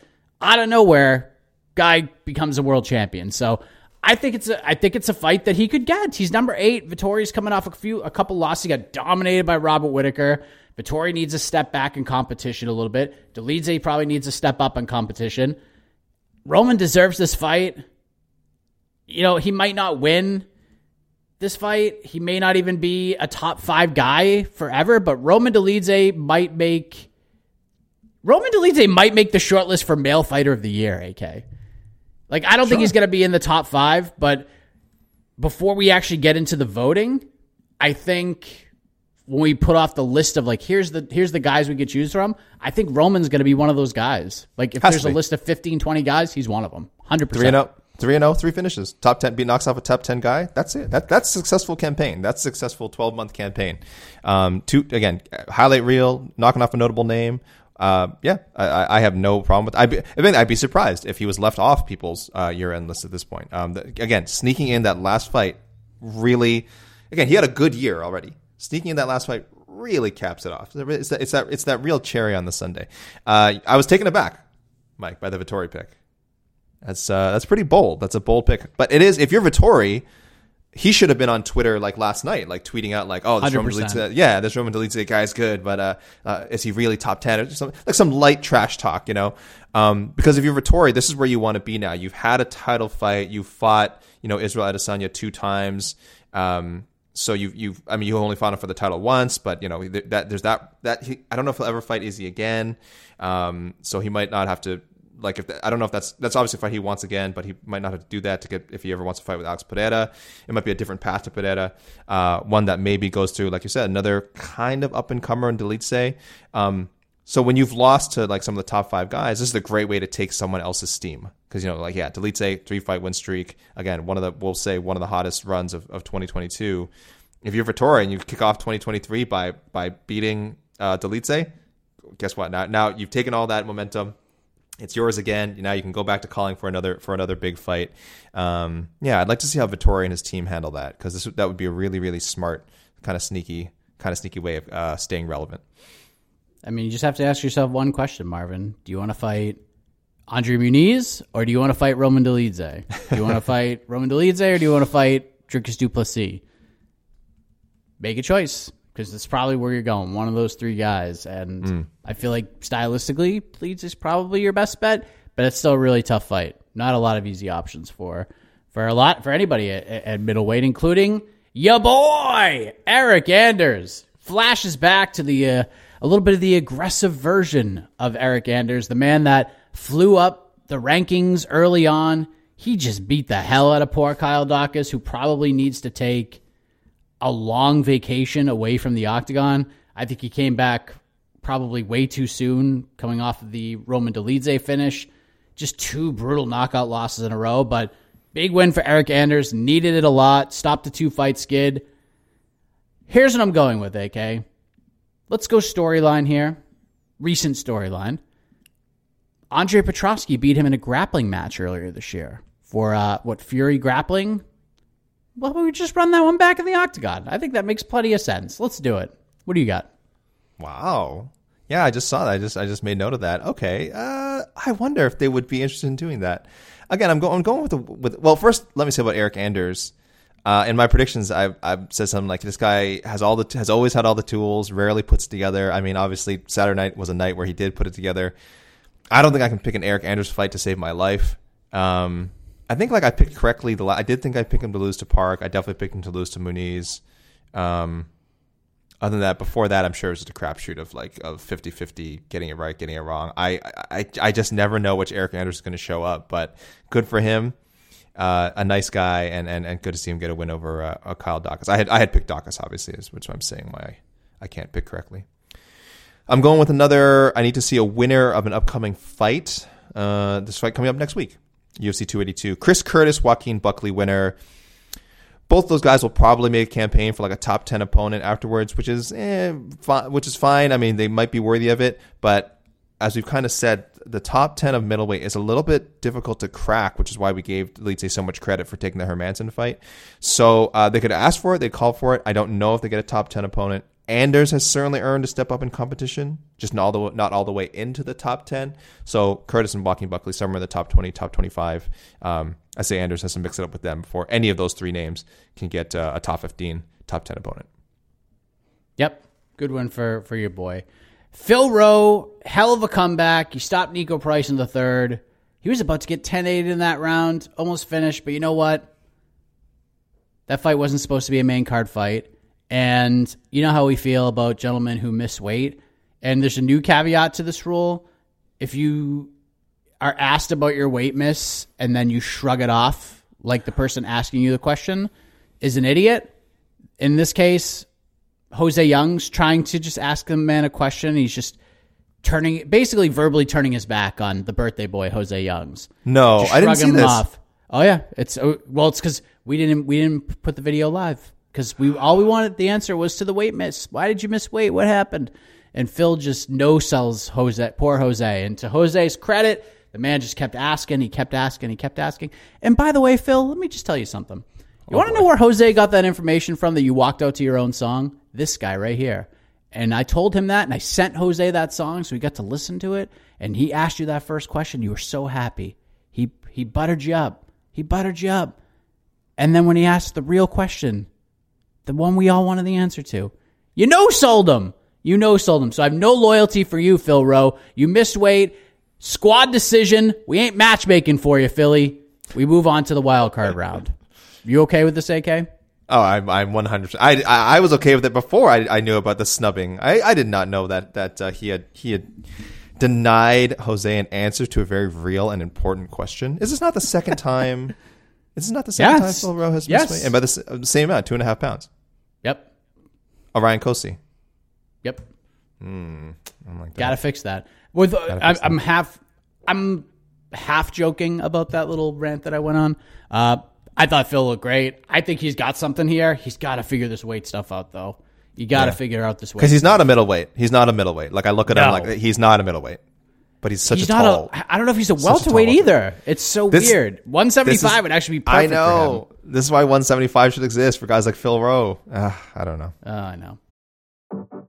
out of nowhere, guy becomes a world champion. So I think it's a I think it's a fight that he could get. He's number eight. Vettori's coming off a few a couple losses. He got dominated by Robert Whitaker. Vettori needs a step back in competition a little bit. Dolidze probably needs a step up in competition. Roman deserves this fight. You know, he might not win this fight. He may not even be a top five guy forever, but Roman Dolidze might make Roman Dolidze might make the shortlist for male fighter of the year, AK. Like I don't sure. think he's gonna be in the top five, but before we actually get into the voting, I think when we put off the list of like here's the here's the guys we could choose from, I think Roman's going to be one of those guys. Like if Has there's a list of 15, 20 guys, he's one of them. 100%. 3 and 0. 3 and 0, three finishes. Top 10 beat knocks off a top 10 guy. That's it. That that's a successful campaign. That's a successful 12 month campaign. Um two again, highlight reel, knocking off a notable name. Uh, yeah, I, I have no problem with. I'd be, I mean, I'd be surprised if he was left off people's uh, year-end list at this point. Um, the, again, sneaking in that last fight, really. Again, he had a good year already sneaking in that last fight really caps it off. It's that it's that, it's that real cherry on the Sunday. Uh, I was taken aback, Mike, by the Vettori pick. That's uh, that's pretty bold. That's a bold pick, but it is. If you're Vettori, he should have been on Twitter like last night, like tweeting out like, "Oh, this 100%. Roman Dolidze, yeah, this Roman Dolidze guy's good, but uh, uh, is he really top ten or something?" Like some light trash talk, you know? Um, because if you're Vettori, this is where you want to be now. You've had a title fight. You fought, you know, Israel Adesanya two times. Um, so you you I mean you only fought him for the title once, but you know that there's that that he, I don't know if he'll ever fight Izzy again. Um, so he might not have to like if the, I don't know if that's that's obviously a fight he wants again, but he might not have to do that to get if he ever wants to fight with Alex Pereira. It might be a different path to Pereira, uh, one that maybe goes through like you said another kind of up and comer and Dolidze. Um, so when you've lost to like some of the top five guys, this is a great way to take someone else's steam. Because you know, like yeah, Dolidze three fight win streak again, one of the we'll say one of the hottest runs of, of 2022. If you're Vettori and you kick off 2023 by by beating uh, Dolidze, guess what? Now now you've taken all that momentum. It's yours again. Now you can go back to calling for another for another big fight. Um, yeah, I'd like to see how Vettori and his team handle that because that would be a really really smart kind of sneaky kind of sneaky way of uh, staying relevant. I mean, you just have to ask yourself one question, Marvin. Do you want to fight Andre Muniz or do you want to fight Roman Dolidze? Do you want to fight Roman Dolidze or do you want to fight Dricus Du Plessis? Make a choice because it's probably where you're going. One of those three guys. And mm. I feel like stylistically, Leeds is probably your best bet, but it's still a really tough fight. Not a lot of easy options for for a lot for anybody at, at middleweight, including your boy Eryk Anders. Flashes back to the uh, a little bit of the aggressive version of Eryk Anders, the man that flew up the rankings early on. He just beat the hell out of poor Kyle Daukaus, who probably needs to take a long vacation away from the octagon. I think he came back probably way too soon coming off of the Roman Dolidze finish. Just two brutal knockout losses in a row, but big win for Eryk Anders. Needed it a lot. Stopped the two fight skid. Here's what I'm going with, AK. Let's go storyline here. Recent storyline. Andre Petroski beat him in a grappling match earlier this year for uh, what Fury grappling. Well, we just run that one back in the octagon. I think that makes plenty of sense. Let's do it. What do you got? Wow. Yeah, I just saw that. I just I just made note of that. Okay. Uh, I wonder if they would be interested in doing that. Again, I'm going I'm going with the with well, first let me say about Eryk Anders. Uh, in my predictions, I've, I've said something like this guy has all the has always had all the tools, rarely puts together. I mean, obviously Saturday night was a night where he did put it together. I don't think I can pick an Eryk Anders fight to save my life. Um, I think like I picked correctly. The I did think I picked him to lose to Park. I definitely picked him to lose to Muniz. Um, other than that, before that, I'm sure it was just a crapshoot of like of 50-50, getting it right, getting it wrong. I I, I just never know which Eryk Anders is going to show up, but good for him. Uh, a nice guy, and, and, and good to see him get a win over uh, Kyle Daukaus. I had I had picked Daukaus, obviously, is which I'm saying why I, I can't pick correctly. I'm going with another. I need to see a winner of an upcoming fight. Uh, this fight coming up next week, UFC 282. Chris Curtis, Joaquin Buckley winner both those guys will probably make a campaign for like a top 10 opponent afterwards, which is eh, fi- which is fine. I mean, they might be worthy of it, but as we've kind of said, the top 10 of middleweight is a little bit difficult to crack, which is why we gave Dolidze so much credit for taking the Hermansson fight. So uh, they could ask for it, they call for it. I don't know if they get a top 10 opponent. Anders has certainly earned a step up in competition, just not all the not all the way into the top ten. So Curtis and Joaquin Buckley somewhere in the top twenty, top twenty five. Um, I say Anders has to mix it up with them before any of those three names can get uh, a top fifteen, top ten opponent. Yep, good one for for your boy. Phil Rowe, hell of a comeback. You stopped Niko Price in the third. He was about to get 10 8 in that round, almost finished, but you know what? That fight wasn't supposed to be a main card fight. And you know how we feel about gentlemen who miss weight. And there's a new caveat to this rule. If you are asked about your weight miss and then you shrug it off, like the person asking you the question is an idiot. In this case, Jose Young's trying to just ask the man a question. He's just turning, basically verbally turning his back on the birthday boy, Jose Youngs. No, I didn't see this. Off. Oh yeah, it's oh, well, it's because we didn't we didn't put the video live because we all we wanted the answer was to the weight miss. Why did you miss weight? What happened? And Phil just no sells Jose, poor Jose. And to Jose's credit, the man just kept asking, he kept asking, he kept asking. And by the way, Phil, let me just tell you something. You oh want to know where Jose got that information from that you walked out to your own song? This guy right here. And I told him that, and I sent Jose that song, so he got to listen to it. And he asked you that first question. You were so happy. He he buttered you up. He buttered you up. And then when he asked the real question, the one we all wanted the answer to. You know sold him. You know sold him. So I have no loyalty for you, Phil Rowe. You missed weight. Squad decision. We ain't matchmaking for you, Philly. We move on to the wild card round. You okay with this, AK? Oh, I'm I'm 100. I, I, I was okay with it before I, I knew about the snubbing. I, I did not know that that uh, he had he had denied Jose an answer to a very real and important question. Is this not the second time? is this not the second yes. time Phil Rowe has missed weight? And by the, the same amount, two and a half pounds. Orion Cosce. Yep. Mm, like Gotta fix that. With uh, I'm, I'm, half I'm half joking about that little rant that I went on. Uh, I thought Phil looked great. I think he's got something here. He's got to figure this weight stuff out though. You got to yeah. figure out this weight because he's not a middleweight. He's not a middleweight. Like I look at no. him like he's not a middleweight. But he's such he's a tall. I don't know if he's a welterweight either. It's so this, weird. 175 is, would actually be perfect. I know. This is why 175 should exist for guys like Phil Rowe. Uh, I don't know. Oh, I know.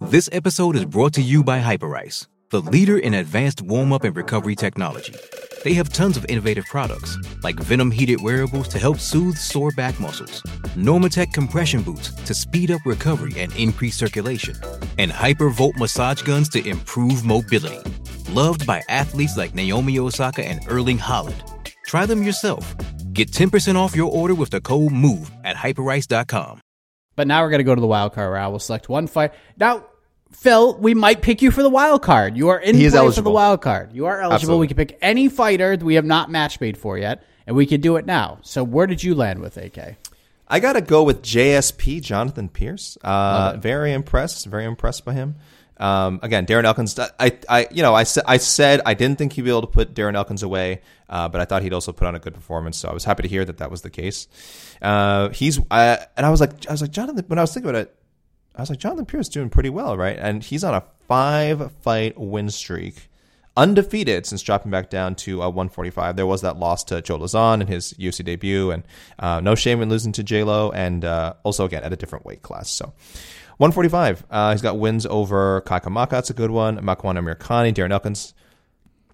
This episode is brought to you by Hyperice, the leader in advanced warm up and recovery technology. They have tons of innovative products, like Venom heated wearables to help soothe sore back muscles, Normatec compression boots to speed up recovery and increase circulation, and Hypervolt massage guns to improve mobility. Loved by athletes like Naomi Osaka and Erling Haaland. Try them yourself. Get 10% off your order with the code MOVE at hyperice.com. But now we're going to go to the wild card round. We'll select one fight. Now, Phil, we might pick you for the wild card. You are in He is play for the eligible. wild card. You are eligible. Absolutely. We can pick any fighter that we have not match made for yet, and we could do it now. So where did you land with AK? I got to go with JSP, Jonathan Pearce. Uh, very impressed, very impressed by him. Um, again, Darren Elkins. I, I, you know, I said, I said I didn't think he'd be able to put Darren Elkins away, uh, but I thought he'd also put on a good performance. So I was happy to hear that that was the case. Uh, he's, uh, and I was like, I was like Jonathan. When I was thinking about it, I was like, Jonathan Pearce is doing pretty well, right? And he's on a five fight win streak, undefeated since dropping back down to uh, 145. There was that loss to Joe Lauzon in his UFC debut, and uh, no shame in losing to J Lo, and uh, also again at a different weight class. So. 145. Uh, he's got wins over Kakamaka. That's a good one. Makwan Amirkhani, Darren Elkins.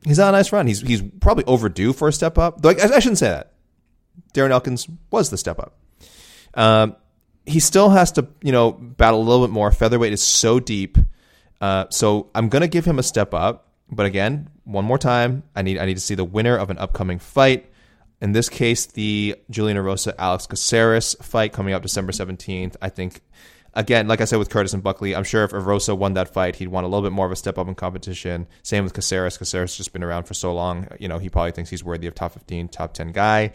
He's on a nice run. He's he's probably overdue for a step up. Though I, I shouldn't say that. Darren Elkins was the step up. Um, he still has to, you know, battle a little bit more. Featherweight is so deep. Uh, so I'm gonna give him a step up. But again, one more time, I need I need to see the winner of an upcoming fight. In this case, the Julian Rosa Alex Caceres fight coming up December 17th. I think again, like I said with Curtis and Buckley, I'm sure if Rosa won that fight, he'd want a little bit more of a step up in competition. Same with Caceres. Caceres has just been around for so long. You know, he probably thinks he's worthy of top 15, top 10 guy.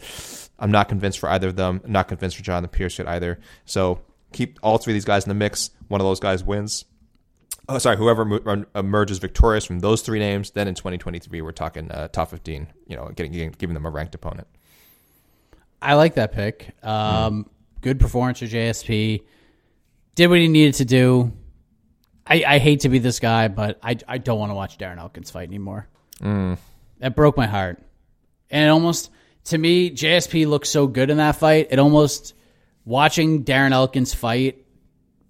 I'm not convinced for either of them. I'm not convinced for Jonathan Pearce yet either. So keep all three of these guys in the mix. One of those guys wins. Oh, sorry. Whoever emerges victorious from those three names, then in 2023 we're talking uh, top 15. You know, getting, getting giving them a ranked opponent. I like that pick. Um, Good performance for JSP. Did what he needed to do. I, I hate to be this guy, but I, I don't want to watch Darren Elkins fight anymore. Mm. That broke my heart. And it almost, to me, JSP looked so good in that fight. It almost, watching Darren Elkins fight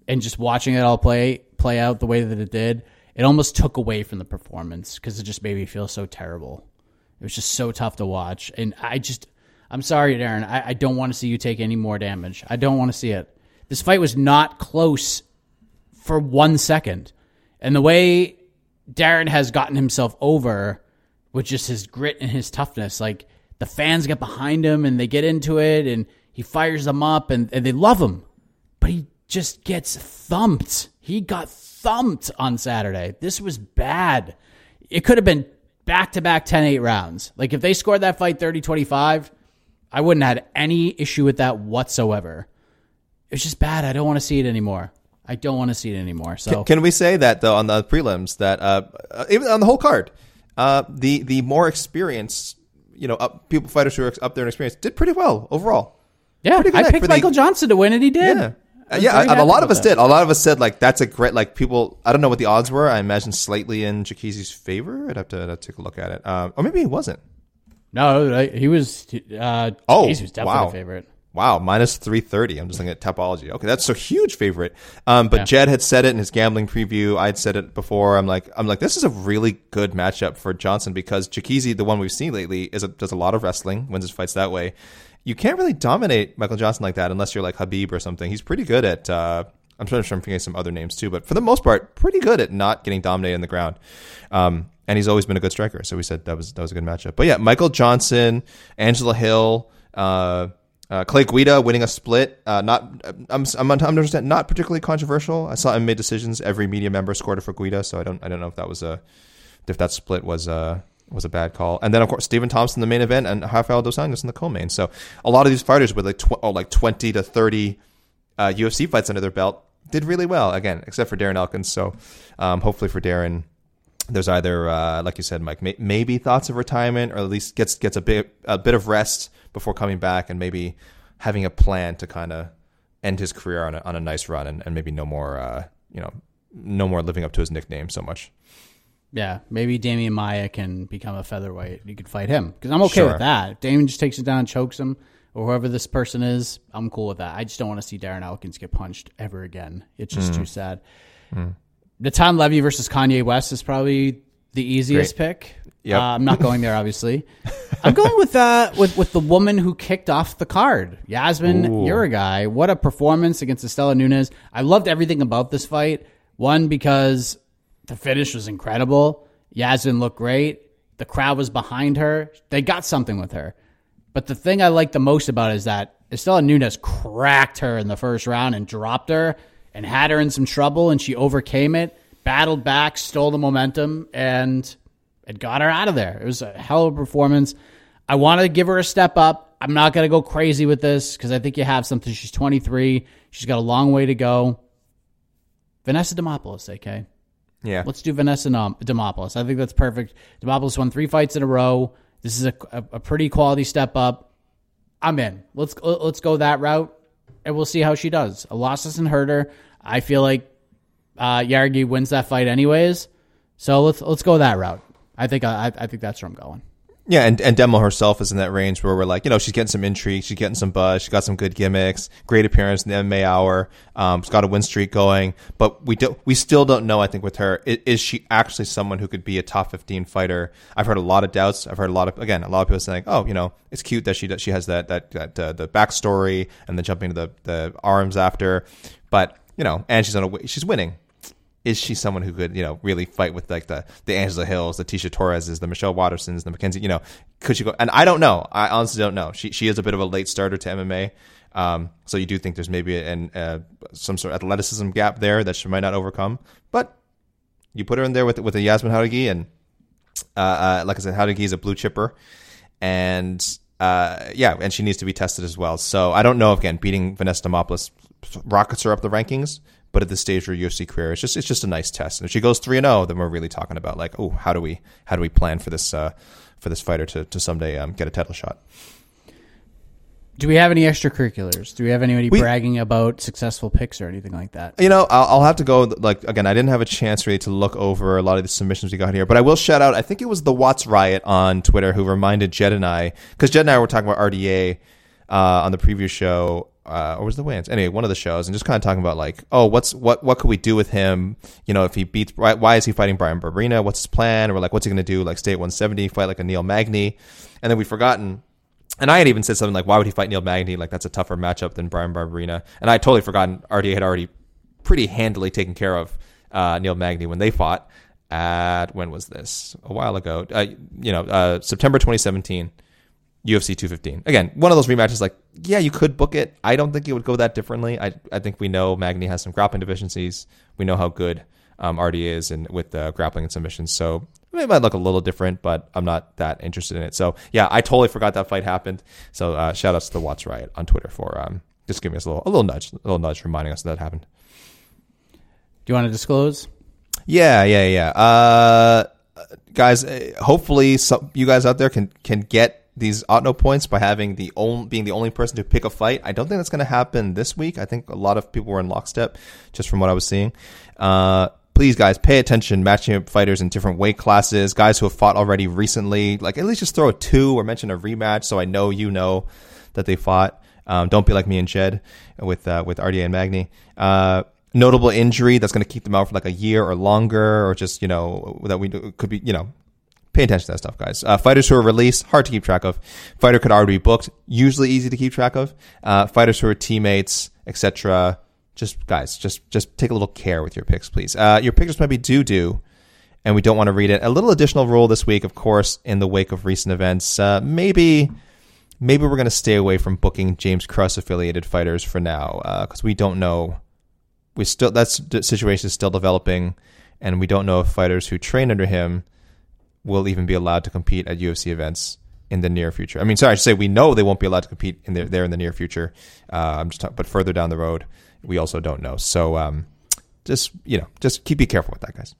and just watching it all play play out the way that it did, it almost took away from the performance because it just made me feel so terrible. It was just so tough to watch. And I just, I'm sorry, Darren. I, I don't want to see you take any more damage. I don't want to see it. This fight was not close for one second. And the way Darren has gotten himself over with just his grit and his toughness, like the fans get behind him and they get into it and he fires them up and, and they love him. But he just gets thumped. He got thumped on Saturday. This was bad. It could have been back to back 10 8 rounds. Like if they scored that fight 30 25, I wouldn't have had any issue with that whatsoever. It's just bad. I don't want to see it anymore. I don't want to see it anymore. So Can we say that though on the prelims that uh, uh, even on the whole card, uh, the the more experienced, you know, up, people fighters who are up there in experience did pretty well overall. yeah, pretty good I picked for the- Michael Johnson to win, and he did. Yeah. Yeah, a lot of us that. did. A lot of us said like that's a great like people. I don't know what the odds were. I imagine slightly in Diakiese's favor. I'd have to, I'd take a look at it. Um, or maybe he wasn't. No, he was. Uh, Oh, he was definitely wow. a favorite. Wow, minus 330. I'm just looking at Tapology. Okay, that's a huge favorite. Um, but Jed had said it in his gambling preview. I'd said it before. I'm like, I'm like, this is a really good matchup for Johnson because Diakiese, the one we've seen lately, is a, does a lot of wrestling, wins his fights that way. You can't really dominate Michael Johnson like that unless you're like Khabib or something. He's pretty good at, uh, I'm sure I'm forgetting some other names too, but for the most part, pretty good at not getting dominated in the ground. Um, and he's always been a good striker. So we said that was, that was a good matchup. But yeah, Michael Johnson, Angela Hill, uh, uh, Clay Guida winning a split, uh, not I'm I'm understand not particularly controversial. I saw him made decisions. Every media member scored it for Guida, so I don't I don't know if that was a if that split was a was a bad call. And then of course Stephen Thompson the main event and Rafael dos Anjos in the co-main. So a lot of these fighters with like tw- oh, like twenty to thirty uh, UFC fights under their belt did really well again, except for Darren Elkins. So um, hopefully for Darren, there's either uh, like you said, Mike, may- maybe thoughts of retirement, or at least gets gets a bit a bit of rest before coming back, and maybe having a plan to kind of end his career on a, on a nice run, and, and maybe no more uh, you know no more living up to his nickname so much. Yeah, maybe Demian Maia can become a featherweight. You could fight him because I'm okay Sure. with that. If Damian just takes it down and chokes him, or whoever this person is, I'm cool with that. I just don't want to see Darren Elkins get punched ever again. It's just Mm. too sad. Natan Levy versus Kanye West is probably the easiest pick. Yep. Uh, I'm not going there, obviously. I'm going with uh with with the woman who kicked off the card, Yazmin Jauregui. What a performance against Istela Nunes. I loved everything about this fight. One because the finish was incredible. Yazmin looked great. The crowd was behind her. They got something with her. But the thing I like the most about it is that Istela Nunes cracked her in the first round and dropped her and had her in some trouble, and she overcame it. battled back, stole the momentum, and it got her out of there. It was a hell of a performance. I want to give her a step up. I'm not going to go crazy with this because I think you have something. She's 23. She's got a long way to go. Vanessa Demopoulos, AK. Yeah. Let's do Vanessa Demopoulos. I think that's perfect. Demopoulos won three fights in a row. This is a, a, a pretty quality step up. I'm in. Let's let's go that route, and we'll see how she does. A loss doesn't hurt her. I feel like uh, Jauregui wins that fight anyways. So let's let's go that route. I think I, I think that's where I'm going. Yeah, and, and Demo herself is in that range where we're like, you know, she's getting some intrigue, she's getting some buzz, she got some good gimmicks, great appearance in the MMA hour, um, she's got a win streak going, but we do we still don't know. I think with her, is, is she actually someone who could be a top fifteen fighter? I've heard a lot of doubts. I've heard a lot of again, a lot of people saying, oh, you know, it's cute that she does, she has that that that uh, the backstory and then jumping to the the arms after, but you know, and she's on a she's winning is she someone who could, you know, really fight with like the the Angela Hills, the Tecia Torreses, the Michelle Watersons, the Mackenzie, you know, could she go? And I don't know. I honestly don't know. She she is a bit of a late starter to MMA. Um, so you do think there's maybe an uh, some sort of athleticism gap there that she might not overcome. But you put her in there with with a Yazmin Jauregui, and uh, uh, like I said, Jauregui is a blue chipper, and uh, yeah, and she needs to be tested as well. So I don't know if again beating Vanessa Demopoulos rockets her up the rankings, but at this stage of her UFC career, it's just it's just a nice test. And if she goes three and zero, oh, then we're really talking about like, oh, how do we how do we plan for this uh, for this fighter to to someday um, get a title shot? Do we have any extracurriculars? Do we have anybody we, bragging about successful picks or anything like that? You know, I'll, I'll, have to go. Like again, I didn't have a chance really to look over a lot of the submissions we got here, but I will shout out. I think it was the Watts Riot on Twitter who reminded Jed and I because Jed and I were talking about RDA uh, on the previous show uh, or was the Wayans? Anyway, one of the shows, and just kind of talking about like, oh, what's what what could we do with him? You know, if he beats, why, why is he fighting Bryan Barberena? What's his plan? Or like, what's he going to do? Like, stay at 170, fight like a Neil Magny, and then we've forgotten. And I had even said something like, why would he fight Neil Magny? Like, that's a tougher matchup than Bryan Barberena. And I totally forgotten RDA had already pretty handily taken care of uh, Neil Magny when they fought at when was this? A while ago. Uh, you know, uh, September 2017. UFC 215. Again, one of those rematches. Like, yeah, you could book it. I don't think it would go that differently. I I think we know Magny has some grappling deficiencies. We know how good um, RD is and with uh, grappling and submissions. So it might look a little different, but I'm not that interested in it. So yeah, I totally forgot that fight happened. So uh, shout outs to the Watts Riot on Twitter for um, just giving us a little a little nudge, a little nudge, reminding us that, that happened. Do you want to disclose? Yeah, yeah, yeah. Uh, guys, uh, hopefully, some you guys out there can can get these Otno points by having the only being the only person to pick a fight. I don't think that's going to happen this week. I think a lot of people were in lockstep, just from what I was seeing. Uh, please, guys, pay attention. Matching up fighters in different weight classes, guys who have fought already recently. Like at least just throw a two or mention a rematch, so I know you know that they fought. Um, don't be like me and Jed with uh, with RDA and Magny. Uh, notable injury that's going to keep them out for like a year or longer, or just you know that we could be you know pay attention to that stuff, guys. Uh, fighters who are released, hard to keep track of. Fighter could already be booked, usually easy to keep track of. Uh, fighters who are teammates, etc. Just guys, just just take a little care with your picks, please. Uh, your pictures might be due due, and we don't want to read it. A little additional rule this week, of course, in the wake of recent events. Uh, maybe maybe we're going to stay away from booking James Krause affiliated fighters for now because uh, we don't know. We still that situation is still developing, and we don't know if fighters who train under him will even be allowed to compete at UFC events in the near future. I mean, sorry, I should say we know they won't be allowed to compete in there, there in the near future. Uh, I'm just talking, but further down the road, we also don't know. So, um, just you know, just keep be careful with that, guys.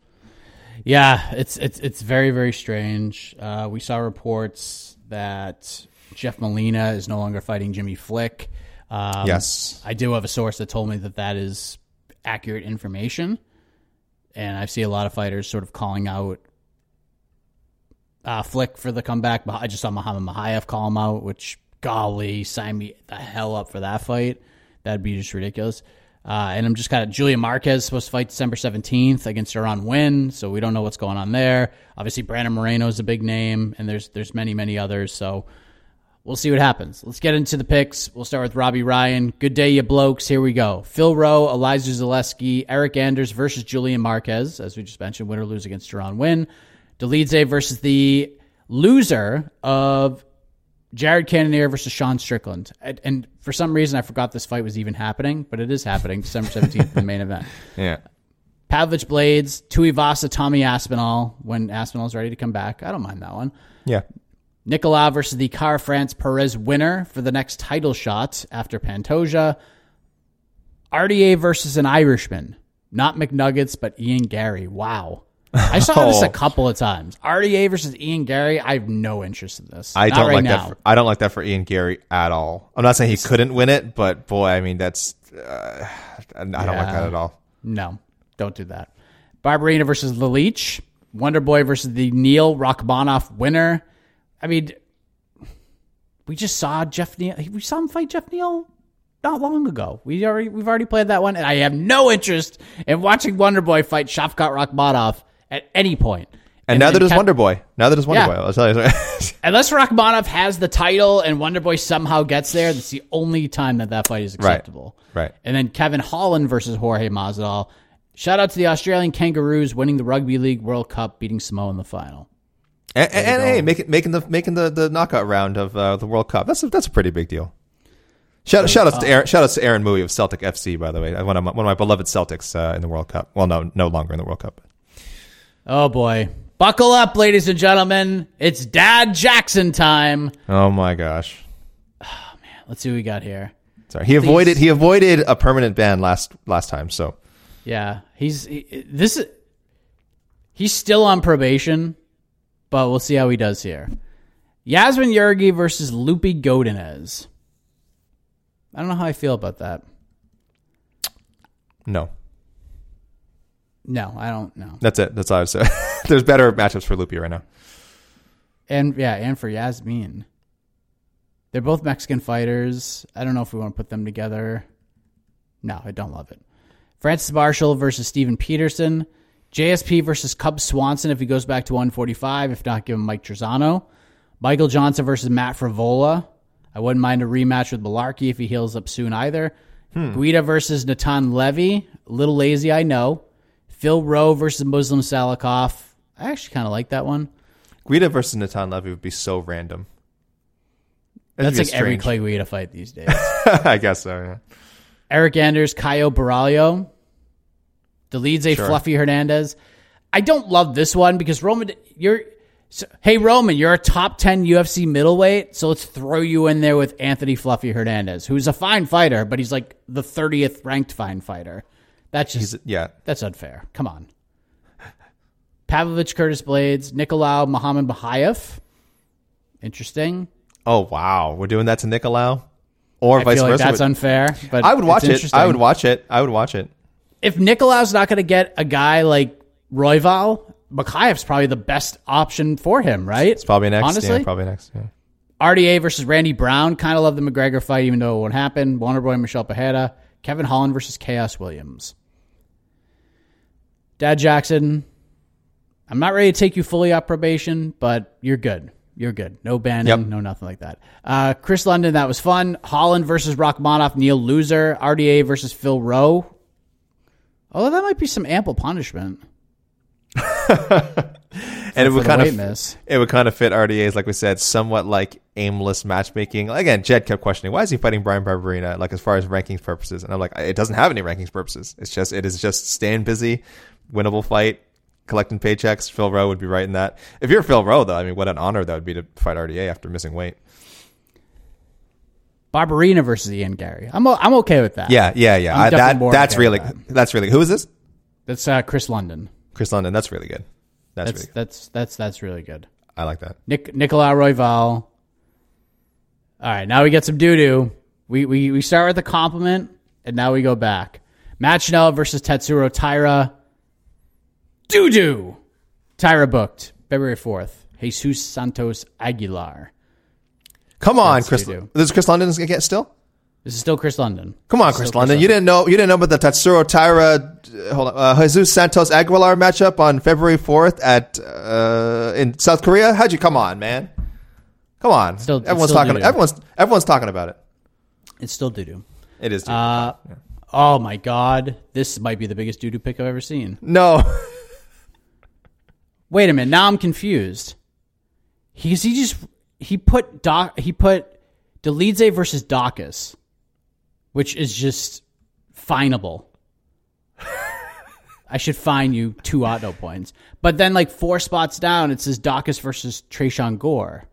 Yeah, it's it's it's very very strange. Uh, we saw reports that Jeff Molina is no longer fighting Jimmy Flick. Um, yes, I do have a source that told me that that is accurate information, and I see a lot of fighters sort of calling out uh, Flick for the comeback. I just saw Muhammad Mokaev call him out, which golly, sign me the hell up for that fight. That'd be just ridiculous. Uh, and I'm just kind of Julian Marquez supposed to fight December 17th against Deron Winn, so we don't know what's going on there. Obviously, Brandon Moreno is a big name, and there's there's many many others. So we'll see what happens. Let's get into the picks. We'll start with Robbie Ryan. Good day, you blokes. Here we go. Phil Rowe, Elizeu Zaleski, Eryk Anders versus Julian Marquez, as we just mentioned. Win or lose against Deron Winn. Dolidze versus the loser of Jared Cannonier versus Sean Strickland. And for some reason, I forgot this fight was even happening, but it is happening December 17th, the main event. Yeah. Pavlich Blaydes, Tuivasa, Tommy Aspinall when Aspinall's ready to come back. I don't mind that one. Yeah. Nicolau versus the Kara-France Perez winner for the next title shot after Pantoja. RDA versus an Irishman. Not McNuggets, but Ian Garry. Wow. I saw this a Oh. couple of times. RDA versus Ian Garry. I have no interest in this. I Not don't right like now. that. For, I don't like that for Ian Garry at all. I'm not saying he couldn't win it, but boy, I mean that's. Uh, I don't like that at all. No, don't do that. Barberena versus the Leech. Wonder Boy versus the Neal Rakhmonov winner. I mean, we just saw Geoff Neal. We saw him fight Geoff Neal not long ago. We already we've already played that one, and I have no interest in watching Wonder Boy fight Shavkat Rakhmonov at any point. And, now then that is Kev- Wonder Boy. Now that is Wonder Yeah. Boy. I'll tell you. Unless Rakhmonov has the title and Wonder Boy somehow gets there, that's the only time that that fight is acceptable. Right. And then Kevin Holland versus Jorge Masvidal. Shout out to the Australian Kangaroos winning the Rugby League World Cup, beating Samoa in the final. and and, and hey, making making the making the, the knockout round of uh, the World Cup. That's a, that's a pretty big deal. Shout, shout outs to Aaron, shout outs to Aaron Mooy of Celtic FC, by the way, one of my, one of my beloved Celtics uh, in the World Cup. Well, no, no longer in the World Cup. Oh boy. Buckle up, ladies and gentlemen. It's Dad Jackson time. Oh my gosh, Oh man. Let's see what we got here. sorry. He avoided he avoided a permanent ban last last time. So Yeah, he's he, this is he's still on probation, but we'll see how he does here. Yazmin Jauregui versus Loopy Godinez. I don't know how I feel about that. no, No, I don't know. that's it. That's all I would say. There's better matchups for Loopy right now. And yeah, and for Yazmin. They're both Mexican fighters. I don't know if we want to put them together. No, I don't love it. Francis Marshall versus Steven Peterson. JSP versus Cub Swanson if he goes back to 145. If not, give him Mike Trizano. Michael Johnson versus Matt Frevola. I wouldn't mind a rematch with Mullarkey if he heals up soon either. Hmm. Guida versus Natan Levy. A little lazy, I know. Phil Rowe versus Muslim Salikhov. I actually kind of like that one. Guida versus Natan Levy would be so random. That'd That's like every strange. Clay Guida fight these days. I guess so. Yeah. Eryk Anders, Caio Borralho. Deletes a Sure. Fluffy Hernandez. I don't love this one because Roman, you're, so, hey Roman, you're a top 10 UFC middleweight, so let's throw you in there with Anthony Fluffy Hernandez, who's a fine fighter, but he's like the 30th ranked fine fighter. That's just, He's yeah. that's unfair. Come on. Pavlovich Curtis Blaydes, Nicolau Muhammad Mokaev. Interesting. Oh wow, we're doing that to Nicolau, or I vice feel like versa. that's unfair, but I would watch it. I would watch it. I would watch it. if Nicolau's not going to get a guy like Royval, Mokaev's probably the best option for him, right? It's probably next. Honestly, yeah, probably next. Yeah. RDA versus Randy Brown. Kind of love the McGregor fight, even though it won't happen. Wonder Boy, Michelle Pajeda. Kevin Holland versus Khaos Williams. Dad Jackson. I'm not ready to take you fully off probation, but you're good. You're good. No banning, Yep. no nothing like that. Uh, Chris London, that was fun. Holland versus Rakhmonov, Neal Loser. RDA versus Phil Rowe. Although that might be some ample punishment. And it would kind of miss. it would kind of fit RDA's, like we said, somewhat like aimless matchmaking. Again, Jed kept questioning why is he fighting Bryan Barberena, like as far as rankings purposes, and I'm like, it doesn't have any rankings purposes. It's just it is just staying busy, winnable fight, collecting paychecks. Phil Rowe would be right in that. If you're Phil Rowe, though, I mean, what an honor that would be to fight RDA after missing weight. Barberena versus Ian Garry. I'm o- I'm okay with that. Yeah, yeah, yeah. I, that that's okay really with that's really who is this? That's uh, Chris London. Chris London. That's really good. That's, That's really good. that's that's that's really good. I like that. Nick Royval. All right, now we get some doo doo. We we we start with a compliment, and now we go back. Matt Schnell versus Tatsuro Taira. Doo doo. Taira booked February fourth. Jesus Santos Aguilar. Come on, That's Chris. doo-doo. This is Chris London again still. This is still Chris London. Come on, Still Chris London. You didn't know you didn't know about the Tatsuro Taira, uh, hold on, uh, Jesus Santos Aguilar matchup on February fourth at uh, in South Korea. How'd you? Come on, man. Come on. Still- everyone's still talking. doo-doo. Everyone's everyone's talking about it. It's still doo doo. It is. Uh, oh my god, this might be the biggest doo doo pick I've ever seen. no. Wait a minute. Now I'm confused. He's he just he put Doc he put Dolidze versus Daukaus, which is just finable. I should fine you two auto points. But then, like four spots down, it says Daukaus versus Tresean Gore.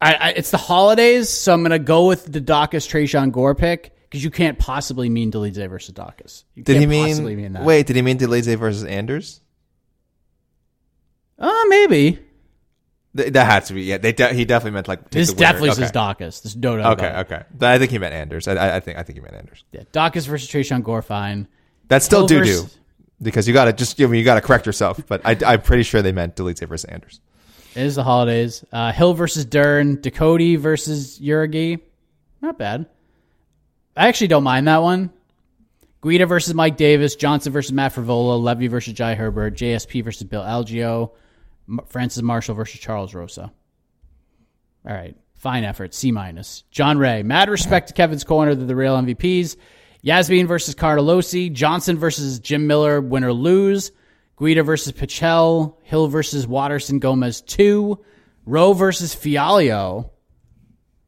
I, I, it's the holidays, so I'm gonna go with the Daukaus Tresean Gore pick because you can't possibly mean Dolidze versus Daukaus. You Did can't he possibly mean, that? wait? Did he mean Dolidze versus Anders? Uh, maybe. Th- That had to be. Yeah, they de- he definitely meant like. take This the winner. definitely okay. says Daukaus. There's no doubt. Okay, about it. okay. Then I think he meant Anders. I, I, I think I think he meant Anders. Yeah, Daukaus versus Tresean Gore, fine. That's still Hill doo vers- doo because you got to just give me. You got to correct yourself. But I, I'm pretty sure they meant Dolidze versus Anders. It is the holidays. Uh, Hill versus Dern. Dakota versus Uragi. Not bad. I actually don't mind that one. Guida versus Mike Davis. Johnson versus Matt Frevola. Levy versus Jai Herbert. JSP versus Bill Algeo. Francis Marshall versus Charles Rosa. All right. Fine effort. C minus. John Ray. Mad respect to Kevin's corner. They're the real MVPs. Yasmin versus Cardelosi. Johnson versus Jim Miller. Win or lose. Guida versus Pichel. Hill versus Waterson Gomez 2. Rowe versus Fialio.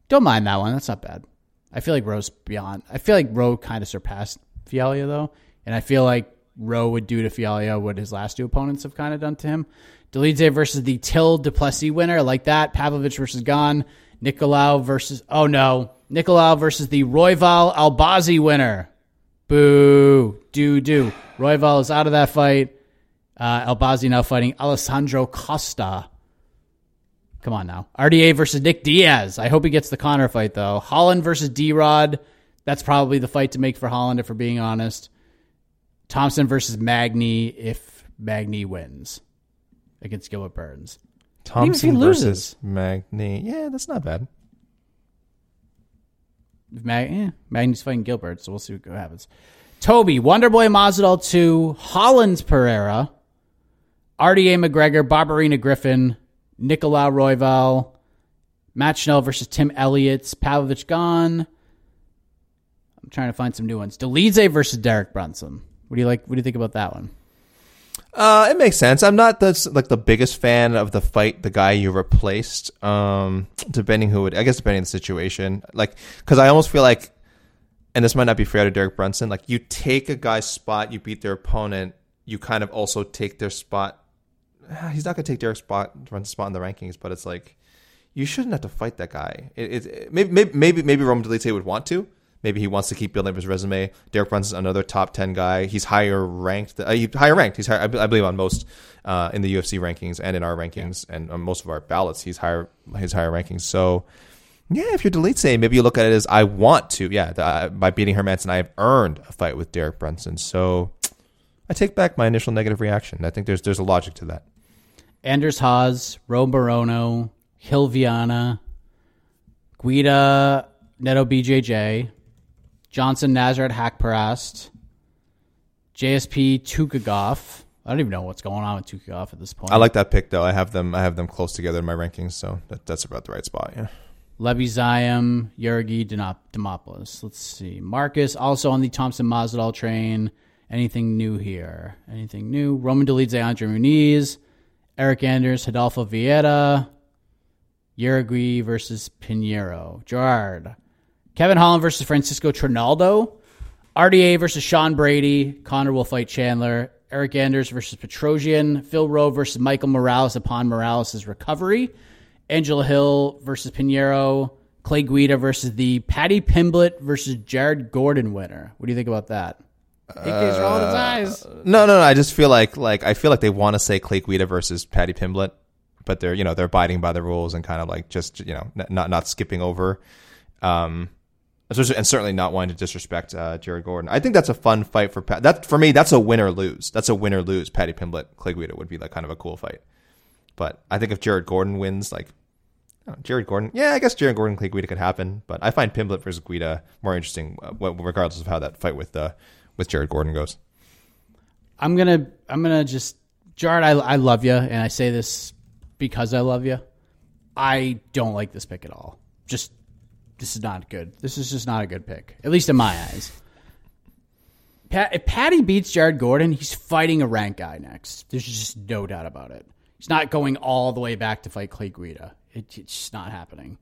Don't mind that one. That's not bad. I feel like Rowe's beyond. I feel like Rowe kind of surpassed Fialio, though. And I feel like Rowe would do to Fialio what his last two opponents have kind of done to him. Dolidze versus the Till Du Plessis winner. I like that. Pavlovich versus Gon. Nicolau versus. Oh, no. Nicolau versus the Royval Albazi winner. Boo. Do, do. Royval is out of that fight. Uh, Albazi now fighting Alessandro Costa. Come on now. RDA versus Nick Diaz. I hope he gets the Conor fight, though. Holland versus D Rod. That's probably the fight to make for Holland, if we're being honest. Thompson versus Magny if Magny wins against Gilbert Burns. Thompson he versus loses? Magny. Yeah, that's not bad. If Mag- eh, Magny's fighting Gilbert, so we'll see what happens. Toby, Wonderboy Masvidal 2, Hollins Pereira, RDA McGregor, Barberena Griffin, Nicolau Royval, Matt Schnell versus Tim Elliott's Pavlovich gone. I'm trying to find some new ones. Dolidze versus Derek Brunson. What do you like? What do you think about that one? Uh, it makes sense. I'm not the like the biggest fan of the fight, the guy you replaced. Um, depending who would, I guess depending on the situation. Like, because I almost feel like, and this might not be fair to Derek Brunson. Like, you take a guy's spot, you beat their opponent, you kind of also take their spot. Ah, He's not gonna take Derek's spot, Brunson's spot in the rankings, but it's like you shouldn't have to fight that guy. It, it, maybe maybe maybe maybe Roman Dolidze would want to. Maybe he wants to keep building up his resume. Derek Brunson's another top ten guy. He's higher ranked. Uh, he- higher ranked. He's higher, I believe on most uh, in the UFC rankings and in our rankings and on most of our ballots. He's higher. His higher rankings. So yeah, if you're Dolidze, maybe you look at it as I want to. Yeah, the, uh, by beating Hermansson, I have earned a fight with Derek Brunson. So I take back my initial negative reaction. I think there's there's a logic to that. Anders Haas, Ro Barono, Hill Viana, Guida, Neto BJJ, Johnson Nazareth Hackparast, JSP Tukhugov. I don't even know what's going on with Tukhugov at this point. I like that pick though. I have them. I have them close together in my rankings, so that, that's about the right spot. Yeah. Levy Ziam, Jauregui Demopoulos. Let's see. Marcus also on the Thompson Masvidal train. Anything new here? Anything new? Roman Dolidze, Andre Muniz, Eryk Anders, Hidalgo Vieira, Jauregui versus Pinheiro. Gerard. Kevin Holland versus Francisco Trinaldo. RDA versus Sean Brady. Conor will fight Chandler. Eryk Anders versus Petrosyan. Phil Rowe versus Michael Morales upon Morales' recovery. Angela Hill versus Pinheiro. Clay Guida versus the Paddy Pimblett versus Jared Gordon winner. What do you think about that? AK's rolling his eyes. No, no, no. I just feel like like I feel like they want to say Clay Guida versus Paddy Pimblett, but they're you know they're abiding by the rules and kind of like just you know n- not not skipping over, um, especially and certainly not wanting to disrespect uh, Jared Gordon. I think that's a fun fight for Pat. That for me, that's a win or lose. That's a win or lose. Paddy Pimblett, Clay Guida would be like kind of a cool fight. But I think if Jared Gordon wins, like Jared Gordon, yeah, I guess Jared Gordon Clay Guida could happen. But I find Pimblett versus Guida more interesting, uh, regardless of how that fight with uh, with Jared Gordon goes. I'm gonna I'm gonna just Jared. I I love you, and I say this because I love you. I don't like this pick at all. Just this is not good. This is just not a good pick, at least in my eyes. Pat, if Paddy beats Jared Gordon, he's fighting a rank guy next. There's just no doubt about it. He's not going all the way back to fight Clay Guida. It, it's just not happening.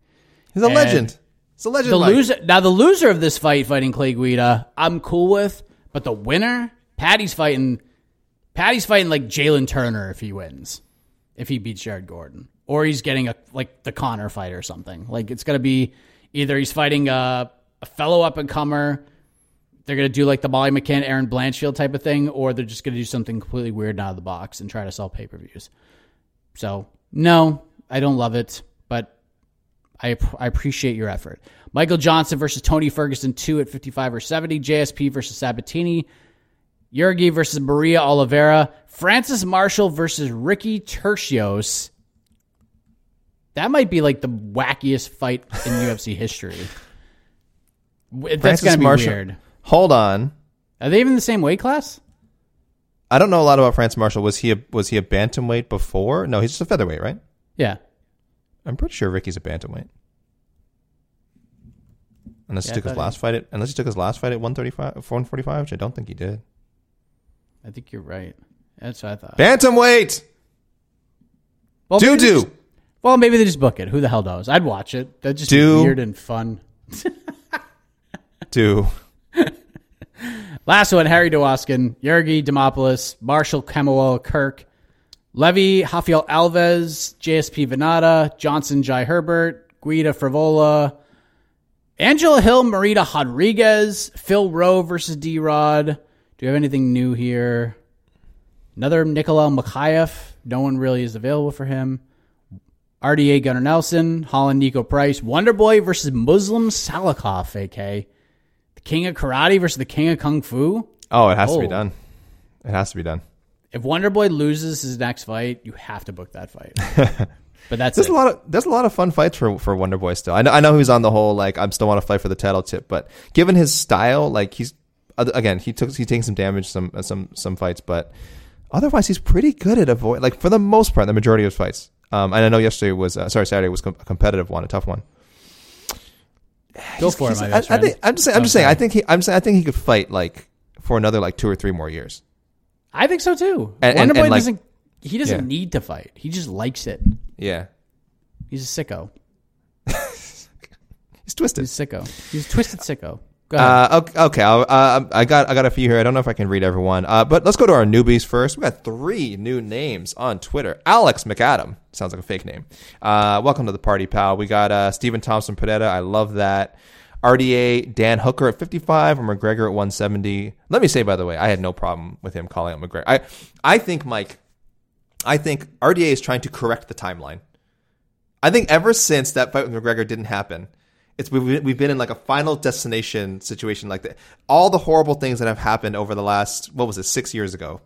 He's a And legend. He's a legend. The Mike. loser now, the loser of this fight fighting Clay Guida, I'm cool with, but the winner, Paddy's fighting. Paddy's fighting like Jalen Turner if he wins, if he beats Jared Gordon, or he's getting a like the Conor fight or something. Like it's gonna be either he's fighting a, a fellow up and comer. They're gonna do like the Molly McCann, Erin Blanchfield type of thing, or they're just gonna do something completely weird and out of the box and try to sell pay per views. So no, I don't love it, but I, I appreciate your effort. Michael Johnson versus Tony Ferguson, 2 at 55 or 70. JSP versus Sabatini. Jauregui versus Maria Oliveira. Francis Marshall versus Ricky Turcios. That might be like the wackiest fight in UFC history. That's Francis to be Marshall- weird. Hold on. Are they even the same weight class? I don't know a lot about France Marshall. Was he a was he a bantamweight before? No, he's just a featherweight, right? Yeah. I'm pretty sure Ricky's a bantamweight. Unless Yeah, he took his thought he- last fight at unless he took his last fight at 135 145, which I don't think he did. I think you're right. That's what I thought. Bantamweight. Well, Do maybe they do. just- Well, maybe they just book it. Who the hell knows? I'd watch it. That'd just Do. be weird and fun. Do. Last one, Harry Dewaskin, Jauregui Demopoulos, Marshall Kemuel Kirk, Levy Rafael Alves, JSP Venata, Johnson Jai Herbert, Guida Frevola, Angela Hill, Marita Rodriguez, Phil Rowe versus D Rod. Do you have anything new here? Another Nicolau Mokaev. No one really is available for him. RDA Gunnar Nelson, Holland Niko Price, Wonder Boy versus Muslim Salikhov, AK. The King of Karate versus the King of Kung Fu. Oh, it has to be Oh. done. It has to be done. If Wonder Boy loses his next fight, you have to book that fight. but that's There's it. a lot of there's a lot of fun fights for for Wonder Boy still. I know I know he's on the whole like I'm still want to fight for the title tip, but given his style, like he's again he took he's taking some damage some some some fights, but otherwise he's pretty good at avoid like for the most part the majority of his fights. Um, and I know yesterday was uh, sorry Saturday was com- a competitive one, a tough one. Go for it, my I, I, think I'm just saying, I'm just saying I think he I'm saying I think he could fight like for another like two or three more years. I think so too. And- and- Wonderboy and, like- doesn't. He doesn't Yeah. need to fight. He just likes it. Yeah, He's a sicko. he's twisted. He's a sicko. He's a twisted sicko. Uh, okay, okay. Uh, I got I got a few here. I don't know if I can read everyone. Uh, but let's go to our newbies first. We got three new names on Twitter. Alex McAdam sounds like a fake name. Uh, welcome to the party, pal. We got uh, Stephen Thompson Pedetta. I love that. RDA Dan Hooker at 55 and McGregor at 170. Let me say, by the way, I had no problem with him calling out McGregor. I I think Mike, I think RDA is trying to correct the timeline. I think ever since that fight with McGregor didn't happen, it's we've, we've been in like a final destination situation like that. All the horrible things that have happened over the last what was it six years ago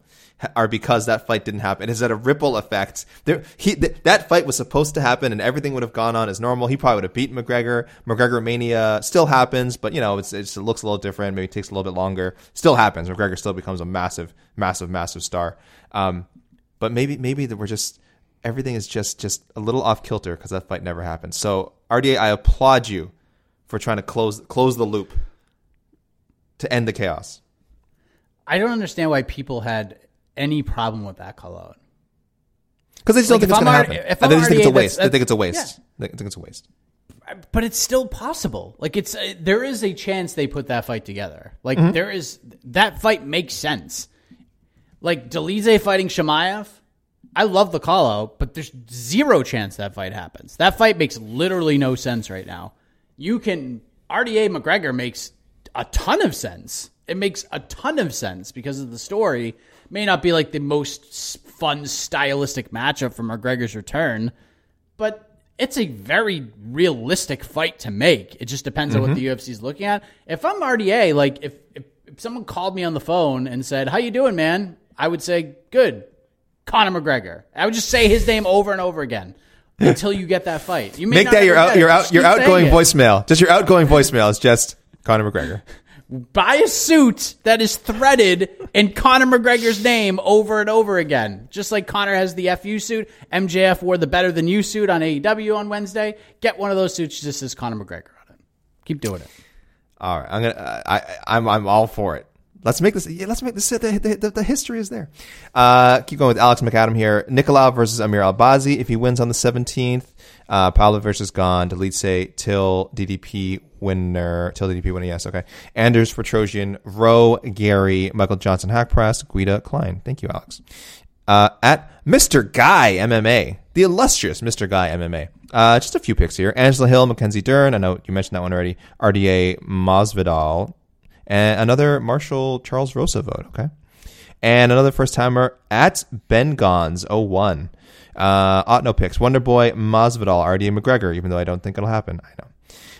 are because that fight didn't happen. It's had a ripple effect. There, he th- that fight was supposed to happen, and everything would have gone on as normal. He probably would have beaten McGregor. McGregor mania still happens, but you know it's, it's it looks a little different. Maybe it takes a little bit longer. Still happens. McGregor still becomes a massive, massive, massive star. Um, but maybe maybe that we're just everything is just just a little off kilter because that fight never happened. So RDA, I applaud you for trying to close close the loop to end the chaos. I don't understand why people had any problem with that call out. Because they just Like, don't think it's going to happen. if And they just think it's a waste. They think it's a waste. They think it's a waste. but it's still possible. Like it's uh, there is a chance they put that fight together. Like Mm-hmm. there is that fight makes sense. Like Dolidze fighting Chimaev, I love the call out, but there's zero chance that fight happens. That fight makes literally no sense right now. You can RDA McGregor makes a ton of sense. It makes a ton of sense because of the story. May not be like the most fun stylistic matchup for McGregor's return, but it's a very realistic fight to make. It just depends on what mm-hmm. the UFC is looking at. If I'm RDA, like if, if if someone called me on the phone and said, "How you doing, man?" I would say, "Good." Conor McGregor. I would just say his name over and over again until you get that fight. You may Make that your out your out your outgoing voicemail. Just your outgoing voicemail is just Conor McGregor. Buy a suit that is threaded in Conor McGregor's name over and over again. Just like Conor has the FU suit, MJF wore the Better Than You suit on AEW on Wednesday. Get one of those suits just says Conor McGregor on it. Keep doing it. All right, I'm gonna. I, I I'm I'm all for it. Let's make this. Yeah, let's make this. The, the, the, history is there. Uh, keep going with Alex McAdam here. Nicolau versus Amir Albazi. If he wins on the seventeenth, uh, Pablo versus. Dolidze till DDP winner. Till DDP winner. Yes. Okay. Anders Petrosian. Rowe Garry. Michael Johnson. Hack press. Guida Klein. Thank you, Alex. Uh, at Mr. Guy MMA, the illustrious Mr. Guy MMA. Uh, just a few picks here. Angela Hill, Mackenzie Dern. I know you mentioned that one already. RDA Masvidal and another Marshall Charles Rosa vote. Okay, and another first timer at Ben Gons 01. Uh, Otno picks Wonder Boy Masvidal, RDA McGregor. Even though I don't think it'll happen, I know.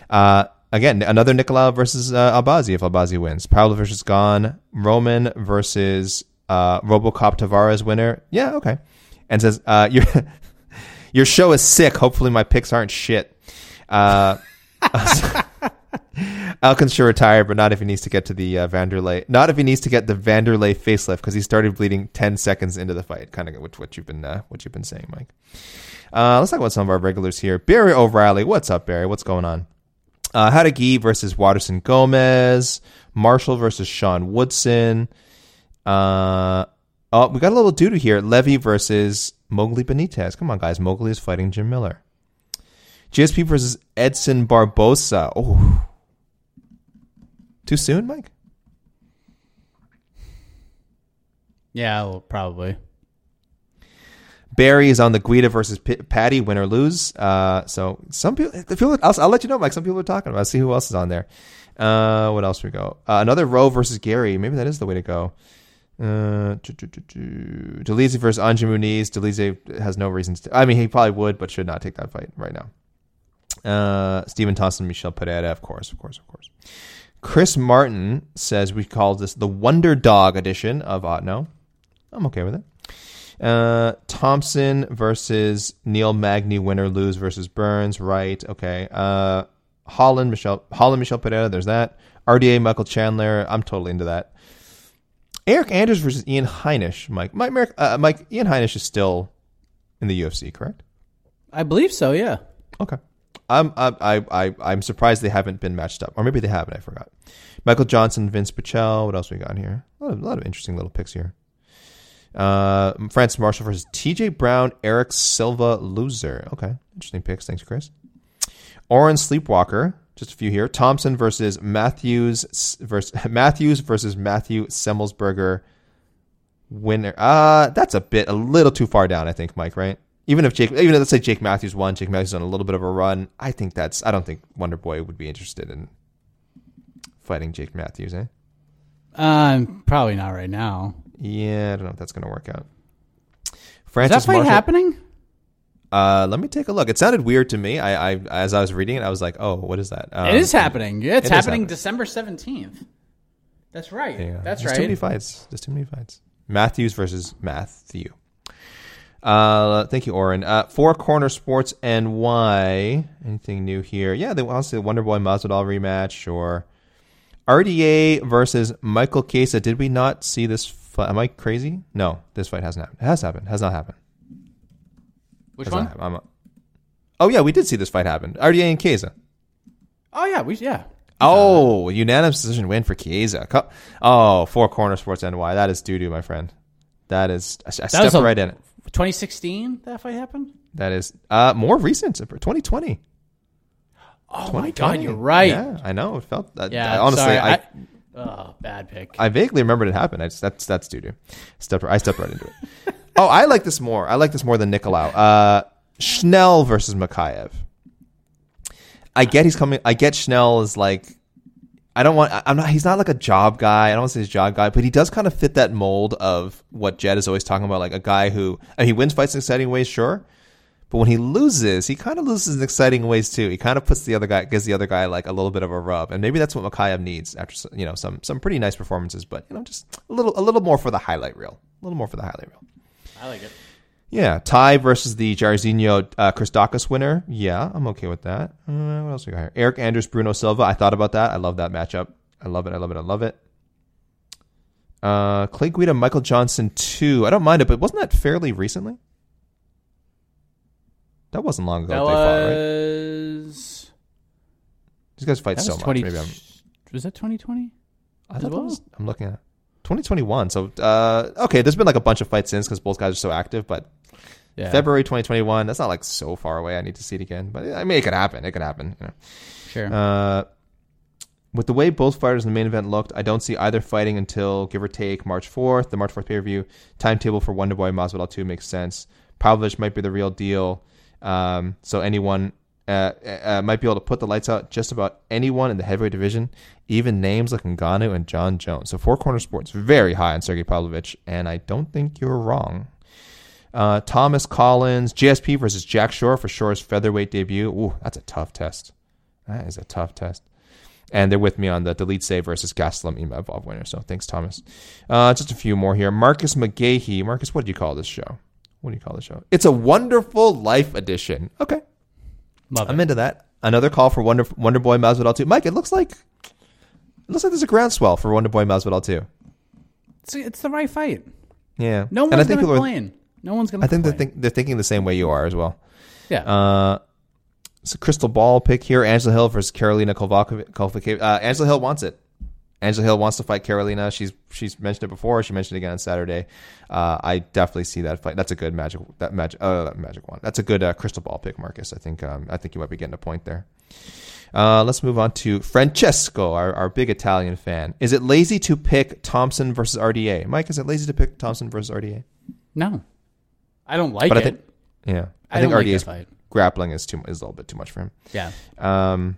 Uh, again, another Nicolau versus uh, Albazi if Albazi wins. Paolo versus Gone. Roman versus uh, RoboCop Tavares winner. Yeah, okay. And says uh, your your show is sick. Hopefully my picks aren't shit. Uh, Elkins should retire, but not if he needs to get to the uh, Vanderlei. Not if he needs to get the Vanderlei facelift because he started bleeding ten seconds into the fight. Kind of what, what you've been uh, what you've been saying, Mike. Uh, let's talk about some of our regulars here. Barry O'Reilly, what's up, Barry? What's going on? Uh, Hadagi versus Waterson Gomez. Marshall versus Sean Woodson. Uh, oh, we got a little doo here. Levy versus Mowgli Benitez. Come on, guys. Mowgli is fighting Jim Miller. GSP versus Edson Barbosa. Oh, too soon, Mike? Yeah, well, probably. Barry is on the Guida versus P- Patty, win or lose. Uh, so some people, people I'll, I'll, let you know, Mike. Some people are talking about. It. see who else is on there. Uh, what else we go? Uh, another Rowe versus Garry. Maybe that is the way to go. Uh, versus Andre Muniz. Has no reasons to. I mean, he probably would, but should not take that fight right now. Uh, Stephen Thompson, Michel Pereira, of course, of course, of course. Chris Martin says we call this the Wonder Dog edition of Otno. I'm okay with it. Uh, Thompson versus Neil Magny, winner lose versus Burns, right? Okay. Uh, Holland, Michel, Holland, Michel Pereira. There's that. RDA, Michael Chandler. I'm totally into that. Eryk Anders versus Ian Heinisch. Mike, Mike, uh, Mike, Ian Heinisch is still in the UFC, correct? I believe so. Yeah. Okay. I'm I I I'm surprised they haven't been matched up, or maybe they haven't. I forgot. Michael Johnson, Vince Pichel. What else we got here? A lot of, a lot of interesting little picks here. Uh, Francis Marshall versus T.J. Brown, Eric Silva, loser. Okay, interesting picks. Thanks, Chris. Oren Sleepwalker. Just a few here. Thompson versus Matthews versus Matthews versus Matthew Semelsberger. Winner. Uh that's a bit a little too far down. I think, Mike. Right? Even if Jake, even if, let's say Jake Matthews won, Jake Matthews on a little bit of a run. I think that's. I don't think Wonder Boy would be interested in fighting Jake Matthews, eh? Um, probably not right now. Yeah, I don't know if that's going to work out. Francis Is that fight Marshall, happening? Uh, let me take a look. It sounded weird to me. I, I as I was reading it, I was like, "Oh, what is that?" Um, it is happening. Yeah, it's it happening, happening December seventeenth. That's right. Yeah. That's There's right. Too many fights. There's too many fights. Matthews versus Matthew. Uh, thank you, Oren. Uh, Four Corner Sports NY. Anything new here? Yeah, they want to see the Wonder Boy Masvidal rematch or RDA versus Michael Chiesa. Did we not see this? Fight? Am I crazy? No, this fight hasn't happened. It has happened. Has not happened. Which has one? A, oh yeah, we did see this fight happen. RDA and Chiesa. Oh yeah, we yeah. Oh, unanimous decision win for Chiesa. Oh, Four Corner Sports NY. That is doo doo, my friend. That is I, I stepped right in it. 2016 that fight happened? That is uh, more recent, 2020. Oh my god, you're right. Yeah, I know. It felt. Uh, yeah, honestly, sorry, I, I, oh, bad pick. I vaguely remembered it happened. I just, that's that's doo doo. Stepped. I stepped right into it. oh, I like this more. I like this more than Nicolau. Uh, Schnell versus Mokaev. I get he's coming. I get Schnell is like I don't want. I'm not. He's not like a job guy. I don't want to say he's a job guy, but he does kind of fit that mold of what Jed is always talking about, like a guy who I mean, he wins fights in exciting ways, sure, but when he loses, he kind of loses in exciting ways too. He kind of puts the other guy, gives the other guy like a little bit of a rub, and maybe that's what Mokaev needs after you know some some pretty nice performances, but you know just a little a little more for the highlight reel, a little more for the highlight reel. I like it. Yeah, Tai versus the Jairzinho uh, Chris Daukaus winner. Yeah, I'm okay with that. Uh, what else we got here? Eryk Anders, Bruno Silva. I thought about that. I love that matchup. I love it. I love it. I love it. Uh, Clay Guida, Michael Johnson, two. I don't mind it, but wasn't that fairly recently? That wasn't long ago. That, they was. Fought, right? These guys fight so 20... much. Maybe I'm. Was that 2020? I thought well? was, I'm looking at. 2021. So uh, okay, there's been like a bunch of fights since because both guys are so active, but Yeah. February 2021. That's not like so far away. I need to see it again, but I mean, it could happen. It could happen. You know. Sure. Uh, with the way both fighters in the main event looked, I don't see either fighting until give or take March 4th. The March 4th pay per view timetable for Wonderboy Masvidal 2 makes sense. Pavlovich might be the real deal. Um, so anyone uh, uh, might be able to put the lights out just about anyone in the heavyweight division, even names like Ngannou and Jon Jones. So Four Corner Sports very high on Sergey Pavlovich, and I don't think you're wrong. Uh, Thomas Collins, GSP versus Jack Shore for Shore's featherweight debut. Ooh, that's a tough test. That is a tough test. And they're with me on the Dolidze versus Gastelum Imavov winner. So thanks, Thomas. Uh, just a few more here. Marcus McGahee. Marcus, what do you call this show? What do you call the show? It's a Wonderful Life edition. Okay. Love I'm it. into that. Another call for Wonder Wonder Boy Masvidal 2. Mike, it looks like it looks like there's a groundswell for Wonder Boy Masvidal 2. It's, it's the right fight. Yeah. No And I one's think going to people are- complain. No one's going to I think they're, think, they're thinking the same way you are as well. yeah. Uh, it's a crystal ball pick here. Angela Hill versus Karolina Kowalkiewicz. Uh, Angela Hill wants it. Angela Hill wants to fight Karolina. She's she's mentioned it before. She mentioned it again on Saturday. Uh, I definitely see that fight. That's a good magic. That magic. Oh, that magic one. That's a good uh, crystal ball pick, Marcus. I think. Um, I think you might be getting a point there. Uh, let's move on to Francesco, our, our big Italian fan. Is it lazy to pick Thompson versus RDA? Mike, is it lazy to pick Thompson versus RDA? no. I don't like But I it. think, yeah, I I, think like RDA's fight. grappling is too is a little bit too much for him. yeah. Um,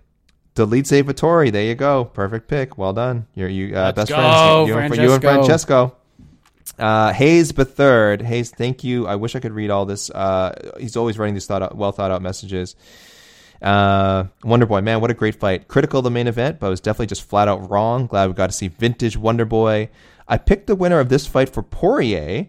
delete save Vettori. There you go. Perfect pick. Well done. You're you uh, best go, friends. You, you, and, you and Francesco. Uh, Hayes Bethird. Hayes, thank you. I wish I could read all this. Uh, he's always writing these thought out, well thought out messages. Uh, Wonder Boy, man, what a great fight. Critical of the main event, but it was definitely just flat out wrong. Glad we got to see vintage Wonder Boy. I picked the winner of this fight for Poirier.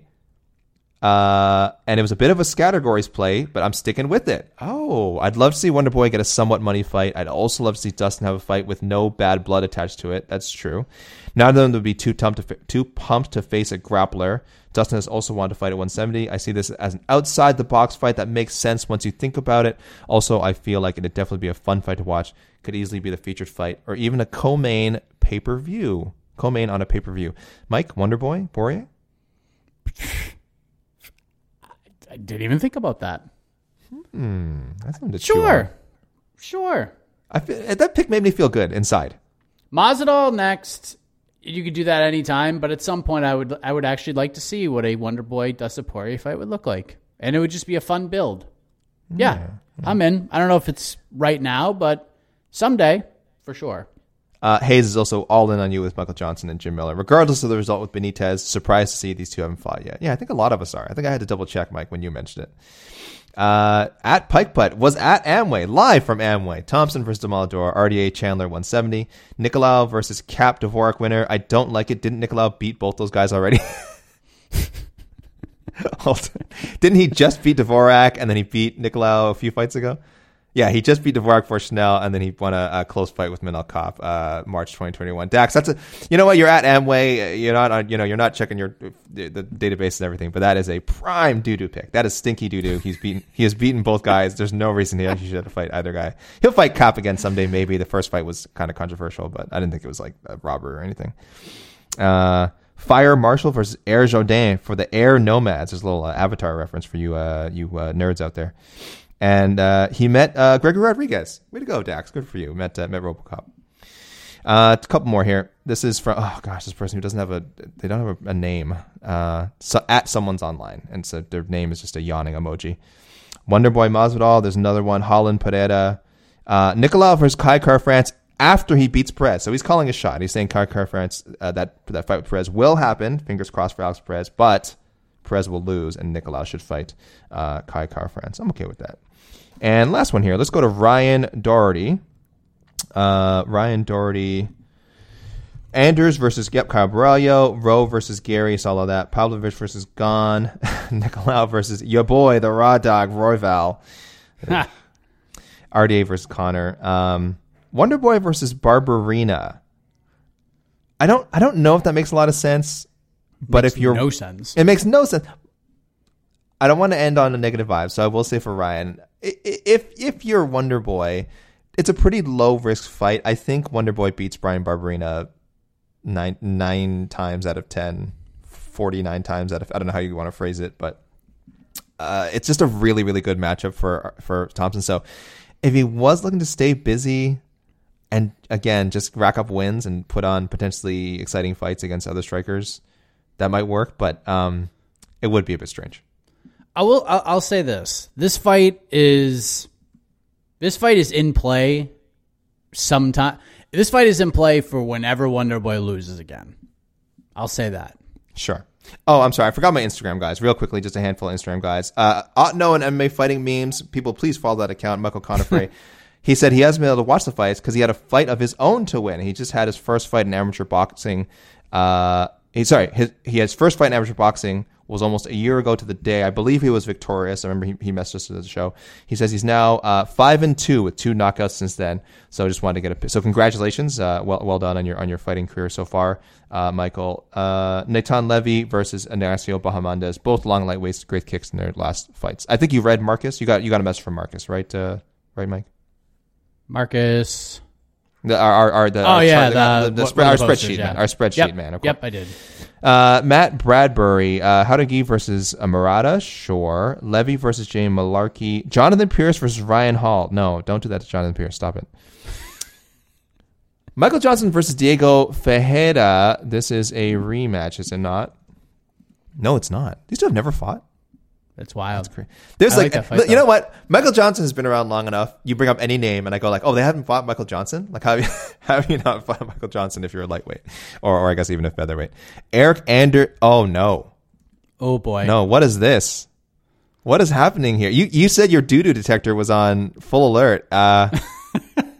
Uh, and it was a bit of a categories play, but I'm sticking with it. Oh, I'd love to see Wonder Boy get a somewhat money fight. I'd also love to see Dustin have a fight with no bad blood attached to it. That's true. None of them would be too pumped to fa- too pumped to face a grappler. Dustin has also wanted to fight at 170. I see this as an outside the box fight that makes sense once you think about it. Also, I feel like it'd definitely be a fun fight to watch. Could easily be the featured fight or even a co-main pay per view. Co-main on a pay per view. Mike, Wonder Boy, Poirier. I didn't even think about that. To chew on. Sure. Sure. I feel, that pick made me feel good inside. Masvidal next. You could do that anytime, but at some point, I would I would actually like to see what a Wonder Boy Dustin Poirier fight would look like, and it would just be a fun build. Yeah, I'm in. I don't know if it's right now, but someday for sure. Uh, Hayes is also all in on you with Michael Johnson and Jim Miller. Regardless of the result with Benitez, surprised to see these two haven't fought yet. Yeah, I think a lot of us are. I think I had to double check, Mike, when you mentioned it. Uh, at Pike Putt was at Amway, live from Amway. Thompson versus Demolidor, RDA Chandler 170. Nicolau versus Kape Dvorak winner. I don't like it. Didn't Nicolau beat both those guys already? Didn't he just beat Dvorak and then he beat Nicolau a few fights ago? Yeah, he just beat Dvorak for Chanel and then he won a, a close fight with Manel Kape, uh, March 2021. Dax, that's a, you know what? You're at Amway. You're not, you know, you're not checking your, the, database and everything, but that is a prime doo-doo pick. That is stinky doo-doo. He's beaten, he has beaten both guys. There's no reason he should have fight either guy. He'll fight Kape again someday, maybe. The first fight was kind of controversial, but I didn't think it was like a robbery or anything. Uh, Fire Marshall versus Air Jourdain for the Air Nomads. There's a little uh, Avatar reference for you, uh, you uh, nerds out there. And uh, he met uh, Gregory Rodrigues. Way to go, Dax. Good for you. Met uh, met RoboCop. Uh, a couple more here. This is from oh gosh, this person who doesn't have a they don't have a, a name. Uh, so at someone's online, and so their name is just a yawning emoji. Wonderboy Masvidal. There's another one. Holland Pereira. Uh, Nicolau versus Kai Kara-France after he beats Perez. So he's calling a shot. He's saying Kai Kara-France uh, that that fight with Perez will happen. Fingers crossed for Alex Perez, but Perez will lose, and Nicolau should fight Kai Kara-France. I'm okay with that. And last one here. Let's go to Ryan Doherty. Uh, Ryan Doherty. Anders versus Yep Cabrillo, Rowe versus Garry, all of that. Pavlovich versus Gon, Nicolau versus your boy, the raw dog, Royval. RDA versus Conor. Um, Wonder Boy versus Barberena. I don't I don't know if that makes a lot of sense, but Makes if you're no sense. it makes no sense. I don't want to end on a negative vibe, so I will say for Ryan, if if you're Wonder Boy, it's a pretty low risk fight. I think Wonder Boy beats Bryan Barberena nine nine times out of 10, 49 times out of I don't know how you want to phrase it, but uh, it's just a really really good matchup for for Thompson. So if he was looking to stay busy and again just rack up wins and put on potentially exciting fights against other strikers, that might work. But um, it would be a bit strange. I will. I'll, I'll say this: this fight is this fight is in play. Sometime this fight is in play for whenever Wonder Boy loses again. I'll say that. Sure. Oh, I'm sorry. I forgot my Instagram guys. Real quickly, just a handful of Instagram guys. Uh, Otno and MMA fighting memes. People, please follow that account. Michael Conifrey. he said he hasn't been able to watch the fights because he had a fight of his own to win. He just had his first fight in amateur boxing. Uh, he sorry, his, he has first fight in amateur boxing was almost a year ago to the day. I believe he was victorious. I remember he, he messaged us at the show. He says he's now uh, five and two with two knockouts since then. So I just wanted to get a so congratulations, uh, well well done on your on your fighting career so far, uh, Michael. Uh, Natan Levy versus Ignacio Bahamondes, both long lightweights, great kicks in their last fights. I think you read Marcus. You got you got a message from Marcus, right? Uh, right, Mike. Marcus. The, our, our, our, the, Oh our, yeah, the, the, the what- spread- our the spreadsheet, yeah. man. Our spreadsheet, Yep. man. Of Yep. I did. Uh, Matt Bradbury, uh, Howdagi versus Amarada, sure. Levy versus Jay Mullarkey. Jonathan Pearce versus Ryan Hall. No, don't do that to Jonathan Pearce. Stop it. Michael Johnson versus Diego Fejeda. This is a rematch, is it not? No, it's not. These two have never fought. That's wild. There's I like, like you though. know what? Michael Johnson has been around long enough. You bring up any name, and I go like, oh, they haven't fought Michael Johnson. Like, how have you, how have you not fought Michael Johnson if you're a lightweight, or or I guess even a featherweight? Eric Ander. Oh no, Oh boy. no. What is this? What is happening here? You you said your doo doo detector was on full alert. Uh,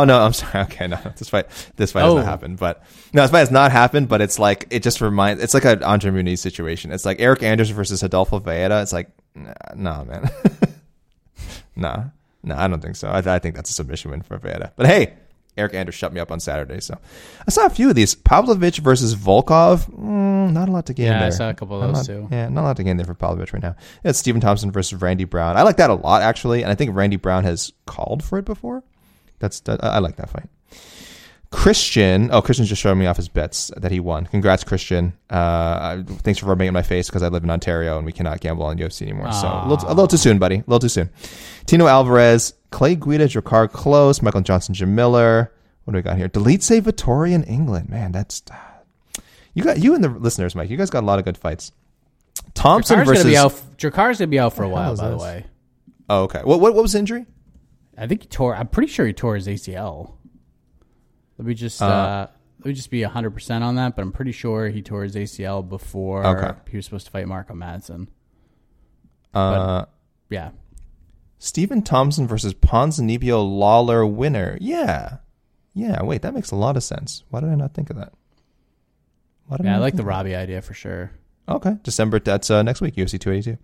oh no, I'm sorry. Okay, no, this fight this fight has Oh. not happened. But no, this fight has not happened. But it's like it just reminds. It's like an Andre Muniz situation. It's like Eric Anders versus Adolfo Vieira. It's like nah, nah man, nah, nah. I don't think so. I, I think that's a submission win for Vieira. But hey. Eric Anders shut me up on Saturday, so I saw a few of these. Pavlovich versus Volkov, mm, not a lot to gain there. Yeah, I saw a couple of Not those lot- too. Yeah, not a lot to gain there for Pavlovich right now. It's Stephen Thompson versus Randy Brown. I like that a lot actually, and I think Randy Brown has called for it before. That's that, I like that fight. Christian, oh Christian's just showing me off his bets that he won. Congrats, Christian. Uh, thanks for rubbing it in my face because I live in Ontario and we cannot gamble on UFC anymore. So a little, a little too soon, buddy. A little too soon. Tino Alvarez, Clay Guida, Jakar Close, Michael Johnson, Jim Miller. What do we got here? Delete say Vettori in England. Man, that's you got you and the listeners, Mike. You guys got a lot of good fights. Thompson versus. gonna be out. Gonna be out for a while, by the way. Oh, okay. What, what what was the injury? I think he tore. I'm pretty sure he tore his ACL. Let me just uh, let me just be hundred percent on that, but I'm pretty sure he tore his ACL before Okay. he was supposed to fight Marco Madsen. Uh, Yeah, Stephen Thompson versus Ponzinibbio Lawler winner. Yeah, yeah. Wait, that makes a lot of sense. Why did I not think of that? Yeah, I not like the? Robbie idea for sure. Okay, December. That's uh, next week, UFC 282.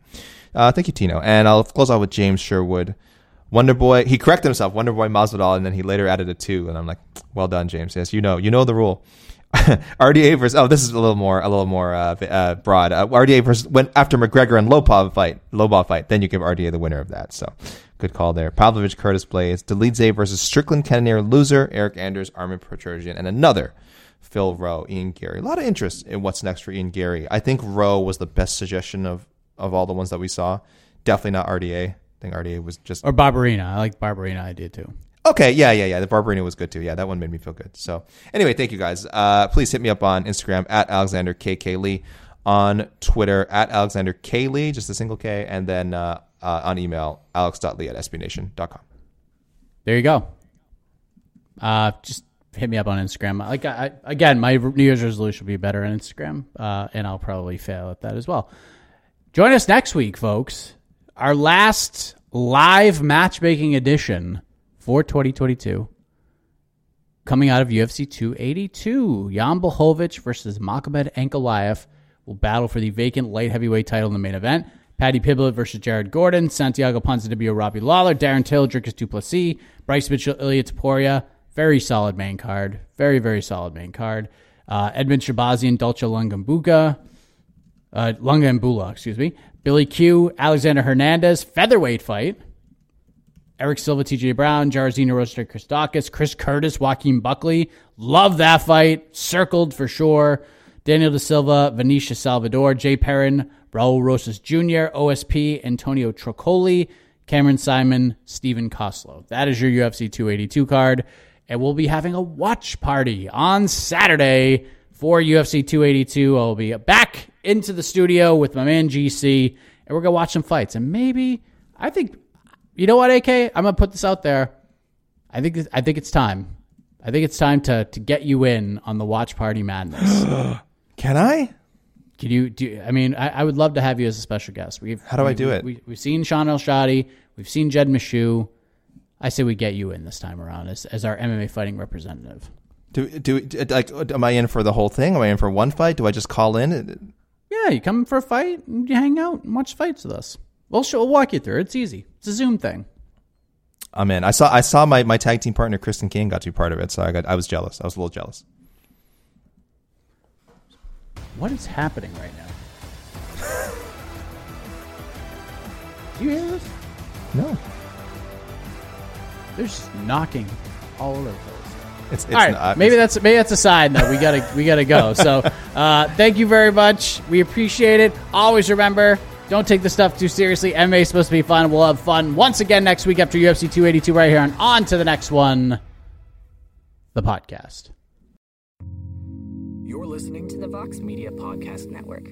Uh, thank you, Tino. And I'll close out with James Sherwood. Wonder Boy. He corrected himself. Wonder Boy Masvidal, and then he later added a two. And I'm like, well done, James. Yes, you know, you know the rule. RDA versus. Oh, this is a little more, a little more uh, uh, broad. Uh, RDA versus when after McGregor and Lobov fight, Lobov fight, then you give RDA the winner of that. So, good call there. Pavlovich, Curtis Blaydes, Dolidze versus Strickland, Cannonier, loser. Eryk Anders, Armen Petrosyan, and another Phil Rowe, Ian Garry. A lot of interest in what's next for Ian Garry. I think Rowe was the best suggestion of of all the ones that we saw. Definitely not RDA. I think RDA was just Or Barberena. I like Barberena idea too. okay. Yeah, yeah, yeah. The Barbarino was good too. Yeah, that one made me feel good. So anyway, thank you guys. Uh, please hit me up on Instagram at Alexander KK Lee, on Twitter at Alexander K Lee, just a single K, and then uh, uh, on email alex.lee at sbnation.com. There you go. Uh, just hit me up on Instagram. Like I, I- again, my New Year's resolution will be better on Instagram, uh, and I'll probably fail at that as well. Join us next week, folks. Our last live matchmaking edition for 2022, coming out of UFC 282. Jan Blachowicz versus Magomed Ankalaev will battle for the vacant light heavyweight title in the main event. Paddy Pimblett versus Jared Gordon, Santiago Ponzinibbio, Robbie Lawler, Darren Till, Dricus Du Plessis, Bryce Mitchell, Ilia Topuria. Very solid main card. Very, very solid main card. Uh, Edmen Shahbazyan, Dalcha Lungiambula, uh, Lunga Bula, excuse me. Billy Q, Alexander Hernandez, featherweight fight. Eric Silva, TJ Brown, Jairzinho Roster, Chris Daukaus, Chris Curtis, Joaquin Buckley. Love that fight. Circled for sure. Daniel Da Silva, Venetia Salvador, Jay Perrin, Raul Rosas Jr., OSP, Antonio Trocoli, Cameron Simon, Stephen Koslow. That is your UFC 282 card. And we'll be having a watch party on Saturday for UFC 282. I'll be back into the studio with my man GC, and we're going to watch some fights. And maybe, I think, you know what, AK? I'm going to put this out there. I think, I think it's time. I think it's time to, to get you in on the watch party madness. Can I? Can you do? I mean, I, I, would love to have you as a special guest. We've how do we, I do it? We, have seen Shaun Al-Shatti. We've seen Jed Meshew. I say we get you in this time around as as our MMA fighting representative. Do do like? Am I in for the whole thing? Am I in for one fight? Do I just call in? Yeah, you come for a fight, and you hang out and watch fights with us. We'll show, we'll walk you through. It's easy. It's a Zoom thing. I'm in. I saw I saw my, my tag team partner Kristen King got to be part of it, so I got I was jealous. I was a little jealous. What is happening right now? Do you hear this? No. There's knocking all over the place. It's, it's all right, not, maybe that's maybe that's a sign that we gotta we gotta go. So, uh, thank you very much. We appreciate it. Always remember, don't take the stuff too seriously. MMA is supposed to be fun. We'll have fun once again next week after UFC 282 right here and on to the next one, the podcast You're listening to the Vox Media Podcast Network.